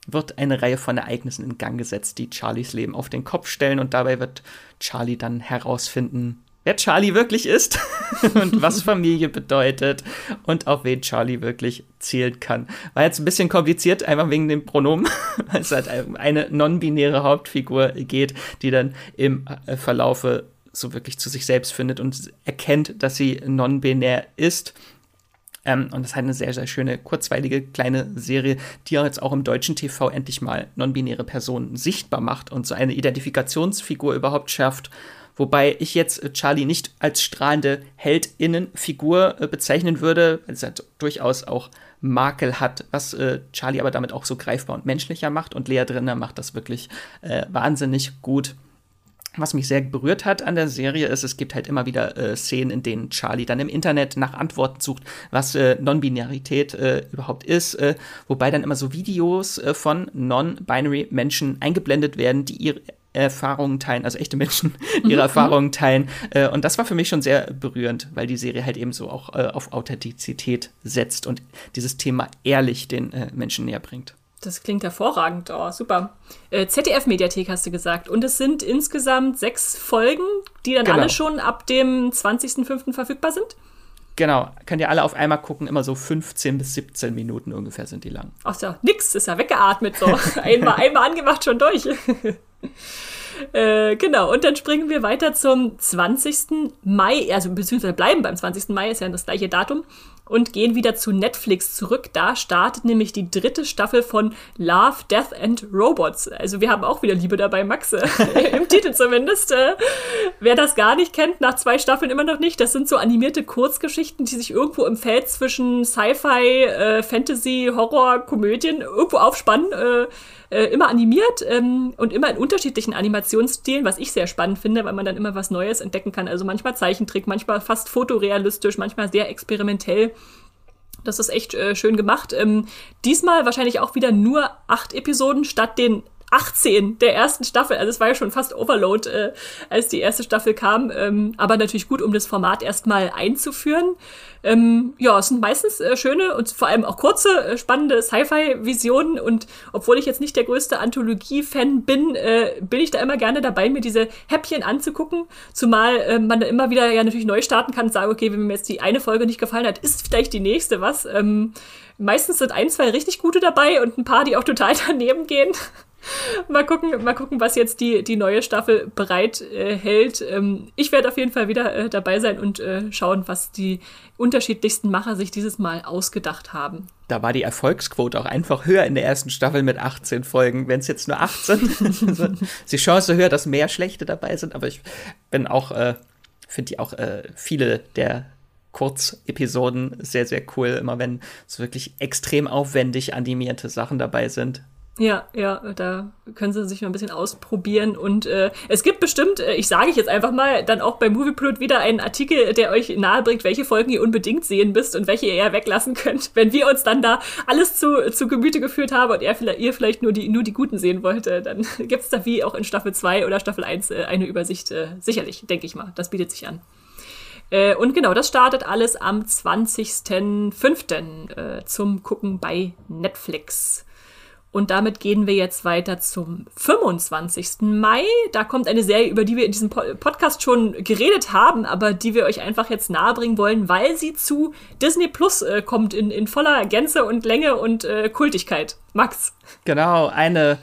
wird eine Reihe von Ereignissen in Gang gesetzt, die Charlies Leben auf den Kopf stellen. Und dabei wird Charlie dann herausfinden, wer Charlie wirklich ist *laughs* und was Familie bedeutet und auf wen Charlie wirklich zählen kann. War jetzt ein bisschen kompliziert, einfach wegen dem Pronomen, *laughs* weil es halt eine non-binäre Hauptfigur geht, die dann im äh, Verlaufe so wirklich zu sich selbst findet und erkennt, dass sie non-binär ist. Ähm, und das ist halt eine sehr, sehr schöne, kurzweilige kleine Serie, die jetzt auch im deutschen TV endlich mal non-binäre Personen sichtbar macht und so eine Identifikationsfigur überhaupt schafft Wobei ich jetzt äh, Charlie nicht als strahlende Heldinnenfigur äh, bezeichnen würde, weil es halt durchaus auch Makel hat, was äh, Charlie aber damit auch so greifbar und menschlicher macht. Und Lea Drinner macht das wirklich wahnsinnig gut. Was mich sehr berührt hat an der Serie ist, es gibt halt immer wieder äh, Szenen, in denen Charlie dann im Internet nach Antworten sucht, was äh, Non-Binarität äh, überhaupt ist, wobei dann immer so Videos von Non-Binary Menschen eingeblendet werden, die ihre Erfahrungen teilen, also echte Menschen *laughs* ihre mhm. Erfahrungen teilen. Äh, und das war für mich schon sehr berührend, weil die Serie halt eben so auch äh, auf Authentizität setzt und dieses Thema ehrlich den äh, Menschen näher bringt. Das klingt hervorragend. Oh, super. ZDF-Mediathek hast du gesagt. Und es sind insgesamt sechs Folgen, die dann genau. alle schon ab dem 20.05. verfügbar sind? Genau, könnt ihr alle auf einmal gucken, immer so 15 bis 17 Minuten ungefähr sind die lang. Ach ja, nix, ist ja weggeatmet so. *laughs* einmal, einmal angemacht, schon durch. *laughs* Äh, genau, und dann springen wir weiter zum 20. Mai, also beziehungsweise bleiben beim 20. Mai, ist ja das gleiche Datum und gehen wieder zu Netflix zurück. Da startet nämlich die dritte Staffel von Love, Death and Robots. Also wir haben auch wieder Liebe dabei, Max, äh, *laughs* im Titel zumindest. Äh, wer das gar nicht kennt, nach zwei Staffeln immer noch nicht, das sind so animierte Kurzgeschichten, die sich irgendwo im Feld zwischen Sci-Fi, äh, Fantasy, Horror, Komödien irgendwo aufspannen. Äh, äh, immer animiert ähm, und immer in unterschiedlichen Animationsstilen, was ich sehr spannend finde, weil man dann immer was Neues entdecken kann. Also manchmal Zeichentrick, manchmal fast fotorealistisch, manchmal sehr experimentell. Das ist echt äh, schön gemacht. Ähm, diesmal wahrscheinlich auch wieder nur acht Episoden statt den 18 der ersten Staffel. Also es war ja schon fast Overload, äh, als die erste Staffel kam. Ähm, aber natürlich gut, um das Format erstmal einzuführen. Ähm, ja, es sind meistens äh, schöne und vor allem auch kurze, äh, spannende Sci-Fi-Visionen. Und obwohl ich jetzt nicht der größte Anthologie-Fan bin, äh, bin ich da immer gerne dabei, mir diese Häppchen anzugucken. Zumal äh, man immer wieder ja natürlich neu starten kann und sagen, okay, wenn mir jetzt die eine Folge nicht gefallen hat, ist vielleicht die nächste was. Ähm, meistens sind ein, zwei richtig gute dabei und ein paar, die auch total *laughs* daneben gehen mal gucken, mal gucken, was jetzt die, die neue Staffel bereit äh. Ähm, ich werde auf jeden Fall wieder äh, dabei sein und äh, schauen, was die unterschiedlichsten Macher sich dieses Mal ausgedacht haben. Da war die Erfolgsquote auch einfach höher in der ersten Staffel mit 18 Folgen. Wenn es jetzt nur 18 *laughs* also, ist die Chance höher, dass mehr schlechte dabei sind. Aber ich bin auch, äh, finde die auch äh, viele der Kurzepisoden sehr, sehr cool. Immer wenn so wirklich extrem aufwendig animierte Sachen dabei sind. Ja, ja, da können sie sich mal ein bisschen ausprobieren. Und äh, es gibt bestimmt, äh, ich sage ich jetzt einfach mal, dann auch bei Movieplot wieder einen Artikel, der euch nahebringt, welche Folgen ihr unbedingt sehen müsst und welche ihr eher weglassen *laughs* könnt, wenn wir uns dann da alles zu, zu Gemüte geführt haben und ihr, ihr vielleicht nur die, nur die Guten sehen wollt, dann *laughs* gibt es da wie auch in Staffel 2 oder Staffel 1 äh, eine Übersicht. Äh, sicherlich, denke ich mal. Das bietet sich an. Und genau, das startet alles am 20.05. Äh, zum Gucken bei Netflix. Und damit gehen wir jetzt weiter zum 25. Mai. Da kommt eine Serie, über die wir in diesem Podcast schon geredet haben, aber die wir euch einfach jetzt nahebringen wollen, weil sie zu Disney Plus äh, kommt in, in voller Gänze und Länge und äh, Kultigkeit. Max. Genau, eine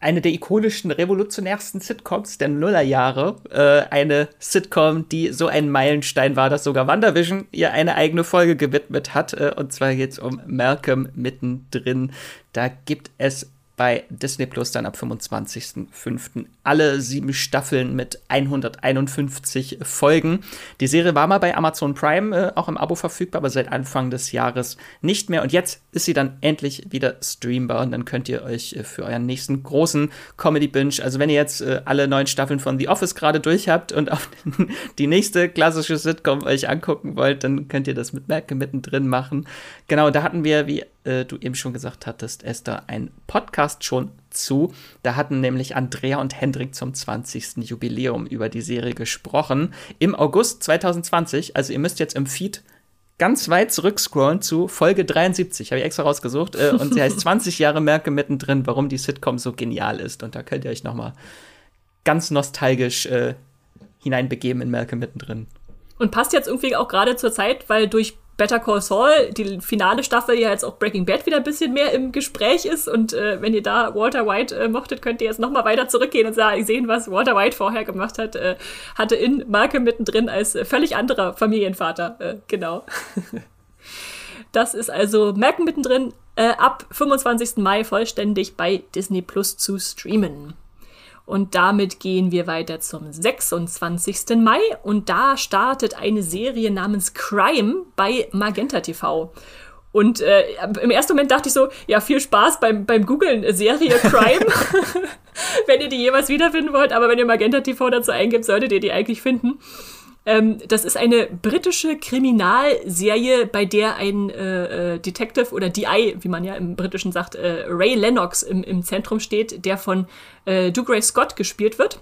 eine der ikonischen, revolutionärsten Sitcoms der Nullerjahre. Äh, eine Sitcom, die so ein Meilenstein war, dass sogar WandaVision ihr eine eigene Folge gewidmet hat. Äh, und zwar jetzt um Malcolm mittendrin. Da gibt es bei Disney Plus dann ab 25.05. alle sieben Staffeln mit 151 Folgen. Die Serie war mal bei Amazon Prime äh, auch im Abo verfügbar, aber seit Anfang des Jahres nicht mehr. Und jetzt ist sie dann endlich wieder streambar und dann könnt ihr euch äh, für euren nächsten großen Comedy Binge, also wenn ihr jetzt äh, alle neun Staffeln von The Office gerade durch habt und auch *laughs* die nächste klassische Sitcom euch angucken wollt, dann könnt ihr das mit Merke mittendrin machen. Genau, da hatten wir, wie äh, du eben schon gesagt hattest, Esther, ein Podcast schon zu. Da hatten nämlich Andrea und Hendrik zum 20. Jubiläum über die Serie gesprochen. Im August 2020, also ihr müsst jetzt im Feed ganz weit zurückscrollen zu Folge 73, habe ich extra rausgesucht. Äh, und sie heißt *laughs* 20 Jahre Merke mittendrin, warum die Sitcom so genial ist. Und da könnt ihr euch noch mal ganz nostalgisch äh, hineinbegeben in Merke mittendrin. Und passt jetzt irgendwie auch gerade zur Zeit, weil durch Better Call Saul, die finale Staffel ja jetzt auch Breaking Bad wieder ein bisschen mehr im Gespräch ist. Und äh, wenn ihr da Walter White äh, mochtet, könnt ihr jetzt nochmal weiter zurückgehen und sehen, was Walter White vorher gemacht hat. Äh, hatte in Marke mittendrin als äh, völlig anderer Familienvater. Äh, genau. *laughs* das ist also Merken mittendrin äh, ab 25. Mai vollständig bei Disney Plus zu streamen. Und damit gehen wir weiter zum 26. Mai und da startet eine Serie namens Crime bei Magenta TV. Und äh, im ersten Moment dachte ich so, ja, viel Spaß beim, beim Googlen Serie Crime, *laughs* *laughs* wenn ihr die jeweils wiederfinden wollt. Aber wenn ihr Magenta TV dazu eingibt, solltet ihr die eigentlich finden. Ähm, das ist eine britische Kriminalserie, bei der ein äh, äh Detective oder DI, wie man ja im Britischen sagt, äh, Ray Lennox im, im Zentrum steht, der von äh, Dougray Scott gespielt wird.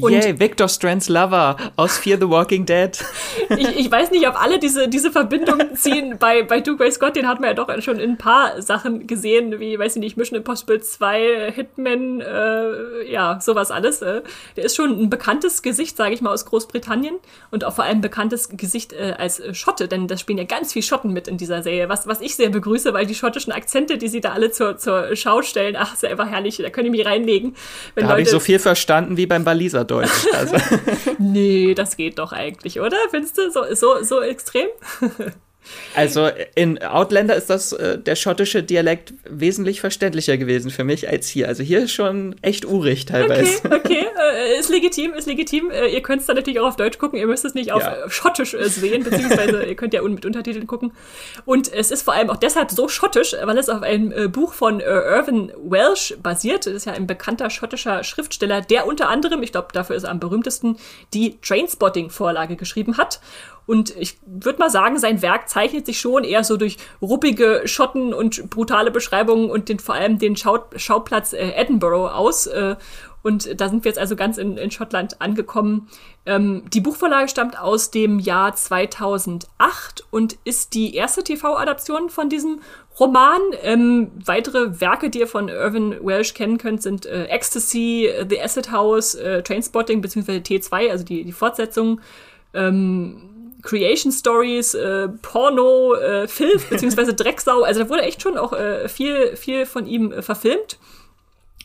Und Yay, Victor Strands Lover aus Fear the Walking Dead. *laughs* ich, ich weiß nicht, ob alle diese, diese Verbindung *laughs* ziehen. Bei, bei Dougray Scott, den hat man ja doch schon in ein paar Sachen gesehen, wie, weiß ich nicht, Mission Impossible 2, Hitman, äh, ja, sowas alles. Äh. Der ist schon ein bekanntes Gesicht, sage ich mal, aus Großbritannien und auch vor allem ein bekanntes Gesicht äh, als Schotte, denn da spielen ja ganz viel Schotten mit in dieser Serie, was, was ich sehr begrüße, weil die schottischen Akzente, die sie da alle zur, zur Schau stellen, ach, ist ja einfach herrlich, da können die mich reinlegen. da habe ich so viel verstanden wie beim Waliser Deutsch. Also. *laughs* nee, das geht doch eigentlich, oder? Findest du so, so, so extrem? *laughs* Also in Outlander ist das äh, der schottische Dialekt wesentlich verständlicher gewesen für mich als hier. Also hier ist schon echt urig teilweise. Okay, okay, *laughs* äh, ist legitim, ist legitim. Äh, ihr könnt es dann natürlich auch auf Deutsch gucken. Ihr müsst es nicht auf ja. Schottisch äh, sehen, beziehungsweise ihr könnt ja mit Untertiteln gucken. Und es ist vor allem auch deshalb so schottisch, weil es auf einem äh, Buch von äh, Irvin Welsh basiert. Das ist ja ein bekannter schottischer Schriftsteller, der unter anderem, ich glaube, dafür ist er am berühmtesten, die Trainspotting-Vorlage geschrieben hat. Und ich würde mal sagen, sein Werk zeichnet sich schon eher so durch ruppige Schotten und brutale Beschreibungen und den, vor allem den Schau Schauplatz äh, Edinburgh aus. Äh, und da sind wir jetzt also ganz in, in Schottland angekommen. Ähm, die Buchvorlage stammt aus dem Jahr 2008 und ist die erste TV-Adaption von diesem Roman. Ähm, weitere Werke, die ihr von Irvin Welsh kennen könnt, sind äh, Ecstasy, The Acid House, äh, Trainspotting bzw. T2, also die, die Fortsetzung. Ähm, Creation Stories, äh, Porno, äh, Filth *laughs* beziehungsweise Drecksau. Also da wurde echt schon auch äh, viel, viel von ihm äh, verfilmt.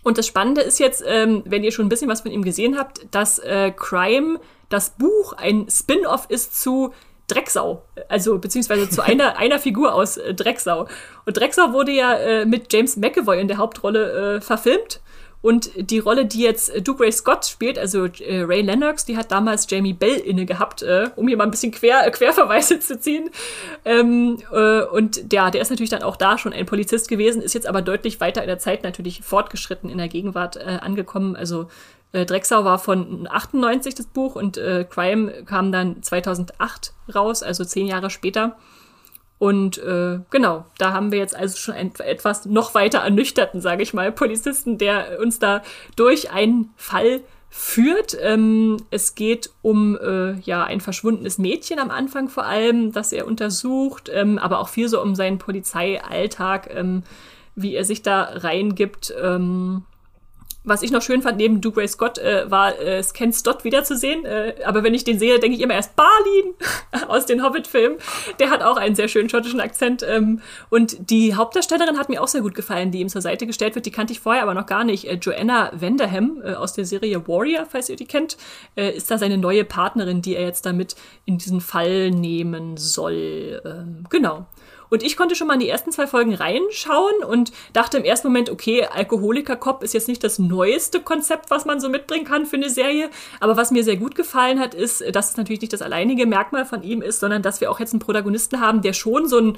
Und das Spannende ist jetzt, ähm, wenn ihr schon ein bisschen was von ihm gesehen habt, dass äh, Crime, das Buch, ein Spin-off ist zu Drecksau, also beziehungsweise zu einer, *laughs* einer Figur aus äh, Drecksau. Und Drecksau wurde ja äh, mit James McAvoy in der Hauptrolle äh, verfilmt. Und die Rolle, die jetzt äh, Duke Ray Scott spielt, also äh, Ray Lennox, die hat damals Jamie Bell inne gehabt, äh, um hier mal ein bisschen Quer, äh, Querverweise *laughs* zu ziehen. Ähm, äh, und der, der ist natürlich dann auch da schon ein Polizist gewesen, ist jetzt aber deutlich weiter in der Zeit natürlich fortgeschritten in der Gegenwart äh, angekommen. Also Drecksau war von 98 das Buch und Crime kam dann 2008 raus, also zehn Jahre später. Und äh, genau, da haben wir jetzt also schon ein, etwas noch weiter ernüchterten, sage ich mal, Polizisten, der uns da durch einen Fall führt. Ähm, es geht um äh, ja ein verschwundenes Mädchen am Anfang vor allem, das er untersucht, ähm, aber auch viel so um seinen Polizeialltag, ähm, wie er sich da reingibt. Ähm, was ich noch schön fand, neben Dougray Scott, äh, war äh, Ken Stott wiederzusehen. Äh, aber wenn ich den sehe, denke ich immer erst Balin *laughs* aus den Hobbit-Filmen. Der hat auch einen sehr schönen schottischen Akzent. Ähm, und die Hauptdarstellerin hat mir auch sehr gut gefallen, die ihm zur Seite gestellt wird. Die kannte ich vorher aber noch gar nicht. Äh, Joanna Vanderham äh, aus der Serie Warrior, falls ihr die kennt, äh, ist da seine neue Partnerin, die er jetzt damit in diesen Fall nehmen soll. Ähm, genau. Und ich konnte schon mal in die ersten zwei Folgen reinschauen und dachte im ersten Moment, okay, Alkoholiker-Cop ist jetzt nicht das neueste Konzept, was man so mitbringen kann für eine Serie. Aber was mir sehr gut gefallen hat, ist, dass es natürlich nicht das alleinige Merkmal von ihm ist, sondern dass wir auch jetzt einen Protagonisten haben, der schon so ein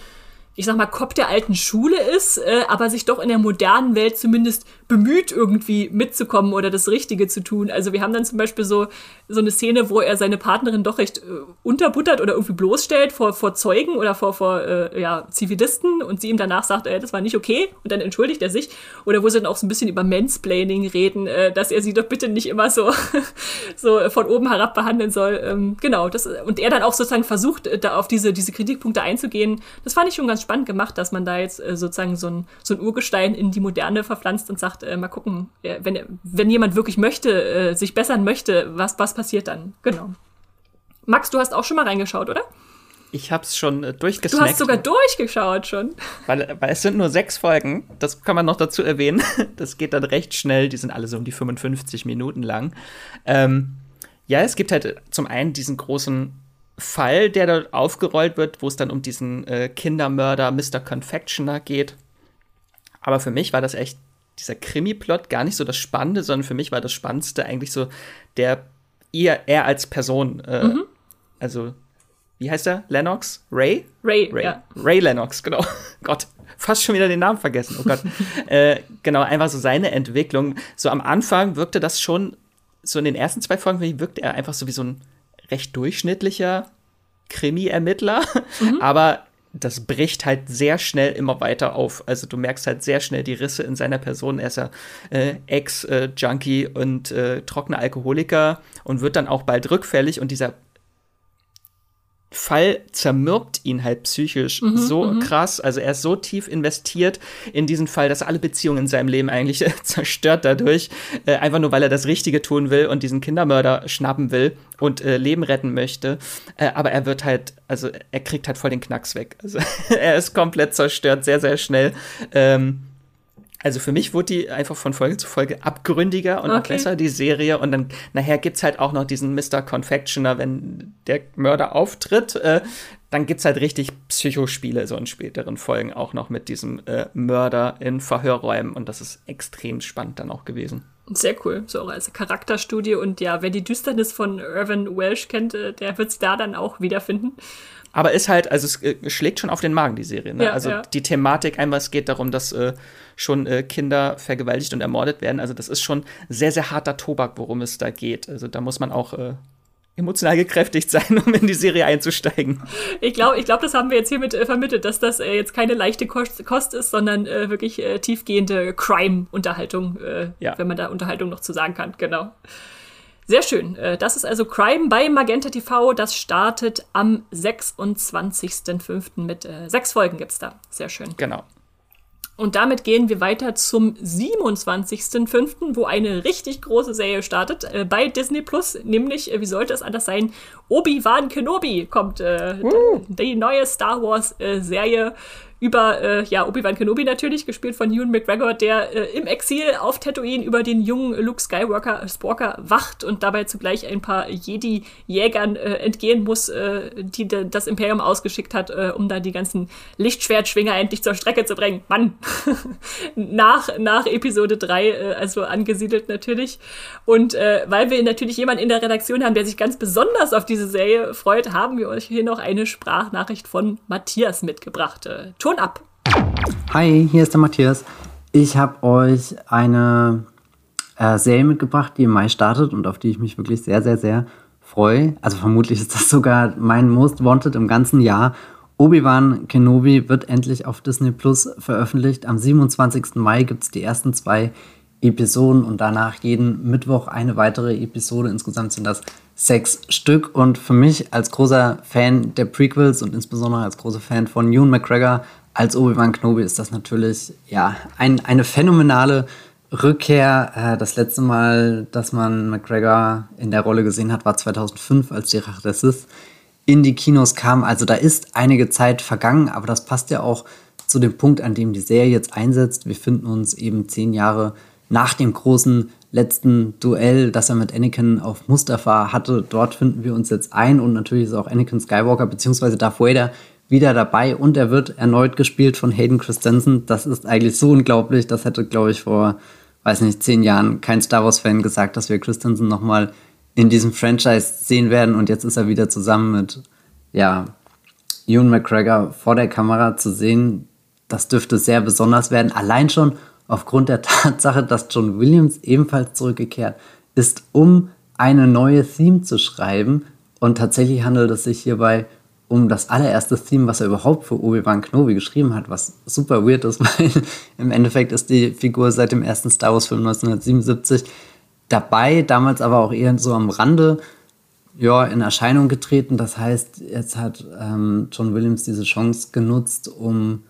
ich sag mal, Kopf der alten Schule ist, äh, aber sich doch in der modernen Welt zumindest bemüht, irgendwie mitzukommen oder das Richtige zu tun. Also wir haben dann zum Beispiel so, so eine Szene, wo er seine Partnerin doch recht äh, unterbuttert oder irgendwie bloßstellt vor, vor Zeugen oder vor, vor äh, ja, Zivilisten und sie ihm danach sagt, äh, das war nicht okay und dann entschuldigt er sich. Oder wo sie dann auch so ein bisschen über Mansplaining reden, äh, dass er sie doch bitte nicht immer so, *laughs* so von oben herab behandeln soll. Ähm, genau, das, und er dann auch sozusagen versucht, äh, da auf diese, diese Kritikpunkte einzugehen. Das fand ich schon ganz spannend gemacht, dass man da jetzt äh, sozusagen so ein, so ein Urgestein in die Moderne verpflanzt und sagt, äh, mal gucken, äh, wenn, wenn jemand wirklich möchte, äh, sich bessern möchte, was, was passiert dann? Genau. Max, du hast auch schon mal reingeschaut, oder? Ich hab's schon äh, durchgesnackt. Du hast sogar durchgeschaut schon. Weil, weil es sind nur sechs Folgen, das kann man noch dazu erwähnen. *laughs* Das geht dann recht schnell, die sind alle so um die 55 Minuten lang. Ähm, ja, es gibt halt zum einen diesen großen Fall, der da aufgerollt wird, wo es dann um diesen äh, Kindermörder Mr. Confectioner geht. Aber für mich war das echt dieser Krimi-Plot gar nicht so das Spannende, sondern für mich war das Spannendste eigentlich so der eher er als Person. Äh, mhm. Also, wie heißt er? Lennox? Ray? Ray, Ray, ja. Ray Lennox, genau. *laughs* Gott, fast schon wieder den Namen vergessen. Oh Gott. *laughs* äh, genau, einfach so seine Entwicklung. So am Anfang wirkte das schon, so in den ersten zwei Folgen wirkte er einfach so wie so ein recht durchschnittlicher Krimi-Ermittler, mhm. aber das bricht halt sehr schnell immer weiter auf. Also du merkst halt sehr schnell die Risse in seiner Person. Er ist ja äh, Ex-Junkie und äh, trockener Alkoholiker und wird dann auch bald rückfällig und dieser Fall zermürbt ihn halt psychisch mhm, so mhm. krass. Also er ist so tief investiert in diesen Fall, dass alle Beziehungen in seinem Leben eigentlich *laughs* zerstört dadurch. Äh, einfach nur, weil er das Richtige tun will und diesen Kindermörder schnappen will und äh, Leben retten möchte. Äh, aber er wird halt, also er kriegt halt voll den Knacks weg. Also *laughs* er ist komplett zerstört, sehr, sehr schnell. Ähm, also für mich wurde die einfach von Folge zu Folge abgründiger und okay. auch besser, die Serie. Und dann nachher gibt es halt auch noch diesen Mr. Confectioner, wenn der Mörder auftritt. Äh, dann es halt richtig Psychospiele, so in späteren Folgen, auch noch mit diesem äh, Mörder in Verhörräumen. Und das ist extrem spannend dann auch gewesen. Sehr cool, so auch als Charakterstudie. Und ja, wer die Düsternis von Irvin Welsh kennt, äh, der wird es da dann auch wiederfinden. Aber ist halt, also es äh, schlägt schon auf den Magen, die Serie. Ne? Ja, also ja. die Thematik, einmal es geht darum, dass äh, schon äh, Kinder vergewaltigt und ermordet werden. Also das ist schon sehr, sehr harter Tobak, worum es da geht. Also da muss man auch äh, emotional gekräftigt sein, *laughs* um in die Serie einzusteigen. Ich glaube, ich glaub, das haben wir jetzt hiermit äh, vermittelt, dass das äh, jetzt keine leichte Kost, Kost ist, sondern äh, wirklich äh, tiefgehende Crime-Unterhaltung, äh, ja. wenn man da Unterhaltung noch zu sagen kann. Genau. Sehr schön. Äh, das ist also Crime bei Magenta TV. Das startet am 26.05. mit sechs Folgen gibt's da. Sehr schön. Genau. Und damit gehen wir weiter zum 27.05., wo eine richtig große Serie startet äh, bei Disney Plus, nämlich, äh, wie sollte es anders sein, Obi-Wan Kenobi kommt, äh, uh. die neue Star Wars äh, Serie über äh, ja, Obi-Wan Kenobi natürlich, gespielt von Ewan McGregor, der äh, im Exil auf Tatooine über den jungen Luke Skywalker Sporker wacht und dabei zugleich ein paar Jedi-Jägern äh, entgehen muss, äh, die das Imperium ausgeschickt hat, äh, um da die ganzen Lichtschwertschwinger endlich zur Strecke zu bringen. Mann! *laughs* nach, nach Episode 3, äh, also angesiedelt natürlich. Und äh, weil wir natürlich jemanden in der Redaktion haben, der sich ganz besonders auf diese Serie freut, haben wir euch hier noch eine Sprachnachricht von Matthias mitgebracht. Äh, Ton ab. Hi, hier ist der Matthias. Ich habe euch eine äh, Serie mitgebracht, die im Mai startet und auf die ich mich wirklich sehr, sehr, sehr freue. Also vermutlich ist das sogar mein Most Wanted im ganzen Jahr. Obi-Wan Kenobi wird endlich auf Disney Plus veröffentlicht. Am 27. Mai gibt es die ersten zwei Episoden und danach jeden Mittwoch eine weitere Episode. Insgesamt sind das sechs Stück. Und für mich als großer Fan der Prequels und insbesondere als großer Fan von Ewan McGregor als Obi-Wan Kenobi ist das natürlich ja, ein, eine phänomenale Rückkehr. Äh, das letzte Mal, dass man McGregor in der Rolle gesehen hat, war 2005, als die Rache der Sith in die Kinos kam. Also da ist einige Zeit vergangen, aber das passt ja auch zu dem Punkt, an dem die Serie jetzt einsetzt. Wir finden uns eben zehn Jahre nach dem großen letzten Duell, das er mit Anakin auf Mustafa hatte. Dort finden wir uns jetzt ein und natürlich ist auch Anakin Skywalker bzw. Darth Vader wieder dabei und er wird erneut gespielt von Hayden Christensen. Das ist eigentlich so unglaublich. Das hätte, glaube ich, vor, weiß nicht, zehn Jahren kein Star Wars-Fan gesagt, dass wir Christensen nochmal in diesem Franchise sehen werden und jetzt ist er wieder zusammen mit, ja, Ewan McGregor vor der Kamera zu sehen. Das dürfte sehr besonders werden. Allein schon aufgrund der *laughs* Tatsache, dass John Williams ebenfalls zurückgekehrt ist, um eine neue Theme zu schreiben. Und tatsächlich handelt es sich hierbei um das allererste Theme, was er überhaupt für Obi-Wan Kenobi geschrieben hat, was super weird ist, *laughs* weil im Endeffekt ist die Figur seit dem ersten Star Wars-Film 1977 dabei, damals aber auch eher so am Rande ja, in Erscheinung getreten. Das heißt, jetzt hat ähm, John Williams diese Chance genutzt, um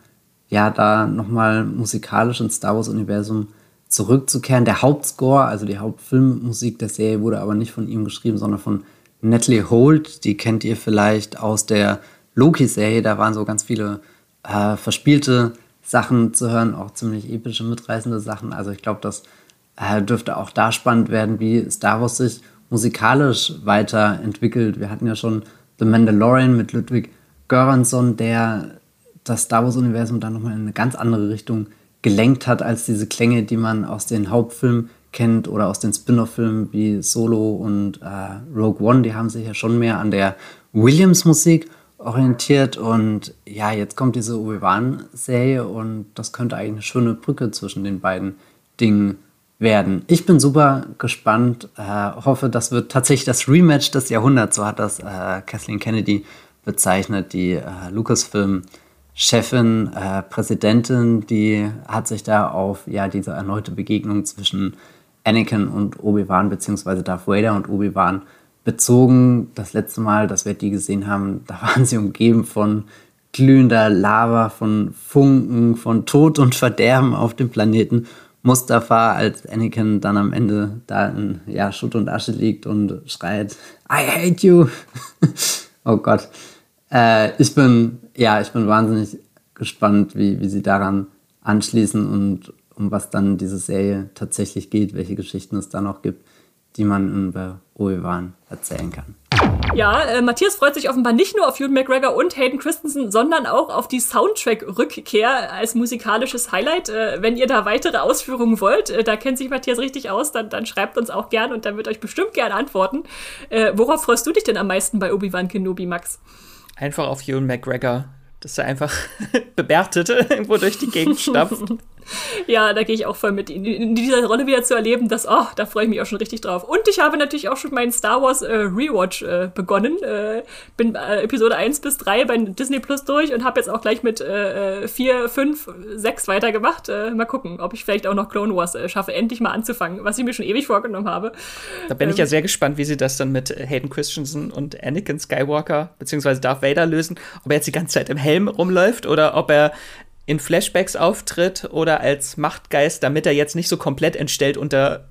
ja, da nochmal musikalisch ins Star Wars-Universum zurückzukehren. Der Hauptscore, also die Hauptfilmmusik der Serie, wurde aber nicht von ihm geschrieben, sondern von Natalie Holt. Die kennt ihr vielleicht aus der Loki-Serie. Da waren so ganz viele äh, verspielte Sachen zu hören, auch ziemlich epische, mitreißende Sachen. Also ich glaube, das äh, dürfte auch da spannend werden, wie Star Wars sich musikalisch weiterentwickelt. Wir hatten ja schon The Mandalorian mit Ludwig Göransson, der das Star Wars-Universum dann nochmal in eine ganz andere Richtung gelenkt hat, als diese Klänge, die man aus den Hauptfilmen kennt oder aus den Spin-off-Filmen wie Solo und äh, Rogue One. Die haben sich ja schon mehr an der Williams-Musik orientiert und ja, jetzt kommt diese Obi-Wan-Serie und das könnte eigentlich eine schöne Brücke zwischen den beiden Dingen werden. Ich bin super gespannt, äh, hoffe, das wird tatsächlich das Rematch des Jahrhunderts, so hat das äh, Kathleen Kennedy bezeichnet, die äh, Lucasfilm-Chefin, äh, Präsidentin, die hat sich da auf ja, diese erneute Begegnung zwischen Anakin und Obi-Wan, beziehungsweise Darth Vader und Obi-Wan bezogen. Das letzte Mal, dass wir die gesehen haben, da *laughs* waren sie umgeben von glühender Lava, von Funken, von Tod und Verderben auf dem Planeten. Mustafa, als Anakin dann am Ende da in ja, Schutt und Asche liegt und schreit, I hate you. *laughs* oh Gott. Äh, ich bin, ja, ich bin wahnsinnig gespannt, wie, wie sie daran anschließen und um was dann diese Serie tatsächlich geht, welche Geschichten es da noch gibt, die man über Obi-Wan erzählen kann. Ja, äh, Matthias freut sich offenbar nicht nur auf Ewan McGregor und Hayden Christensen, sondern auch auf die Soundtrack-Rückkehr als musikalisches Highlight. Äh, wenn ihr da weitere Ausführungen wollt, äh, da kennt sich Matthias richtig aus, dann, dann schreibt uns auch gern und dann wird euch bestimmt gern antworten. Äh, worauf freust du dich denn am meisten bei Obi-Wan Kenobi, Max? Einfach auf Ewan McGregor, dass er einfach *laughs* bebärtet irgendwo *laughs* durch die Gegend *laughs* stapft. Ja, da gehe ich auch voll mit. In, in, dieser Rolle wieder zu erleben, das, oh, da freue ich mich auch schon richtig drauf. Und ich habe natürlich auch schon meinen Star Wars äh, Rewatch äh, begonnen. Äh, bin äh, Episode 1 bis 3 bei Disney Plus durch und habe jetzt auch gleich mit 4, 5, 6 weitergemacht. Äh, mal gucken, ob ich vielleicht auch noch Clone Wars äh, schaffe, endlich mal anzufangen, was ich mir schon ewig vorgenommen habe. Da bin ähm, ich ja ähm, sehr gespannt, wie sie das dann mit Hayden Christensen und Anakin Skywalker beziehungsweise Darth Vader lösen. Ob er jetzt die ganze Zeit im Helm rumläuft oder ob er in Flashbacks auftritt oder als Machtgeist, damit er jetzt nicht so komplett entstellt unter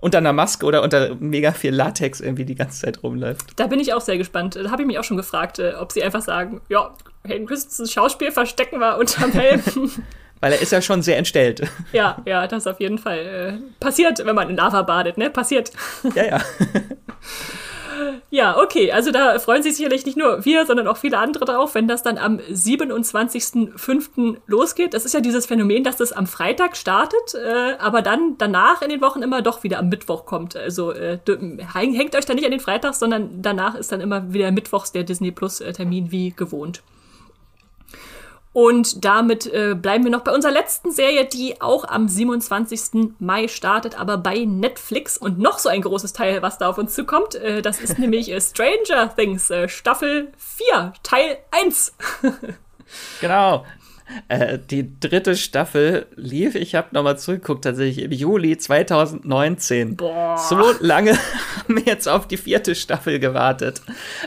unter einer Maske oder unter mega viel Latex irgendwie die ganze Zeit rumläuft. Da bin ich auch sehr gespannt. Da habe ich mich auch schon gefragt, äh, ob sie einfach sagen, ja, Hayden Christensens Schauspiel verstecken wir unterm Helm. *laughs* Weil er ist ja schon sehr entstellt. Ja, ja, das auf jeden Fall. Äh, passiert, wenn man in Lava badet, ne? Passiert. Ja, ja. *laughs* Ja, okay. Also da freuen sich sicherlich nicht nur wir, sondern auch viele andere drauf, wenn das dann am 27.05. losgeht. Das ist ja dieses Phänomen, dass das am Freitag startet, äh, aber dann danach in den Wochen immer doch wieder am Mittwoch kommt. Also äh, hängt euch da nicht an den Freitag, sondern danach ist dann immer wieder Mittwochs der Disney Plus äh, Termin wie gewohnt. Und damit äh, bleiben wir noch bei unserer letzten Serie, die auch am 27. Mai startet, aber bei Netflix. Und noch so ein großes Teil, was da auf uns zukommt. Äh, das ist nämlich äh, Stranger Things, äh, Staffel 4, Teil 1. *laughs* genau. Äh, die dritte Staffel lief, ich habe nochmal zurückgeguckt, tatsächlich im Juli 2019. Boah. So lange *laughs* haben wir jetzt auf die vierte Staffel gewartet.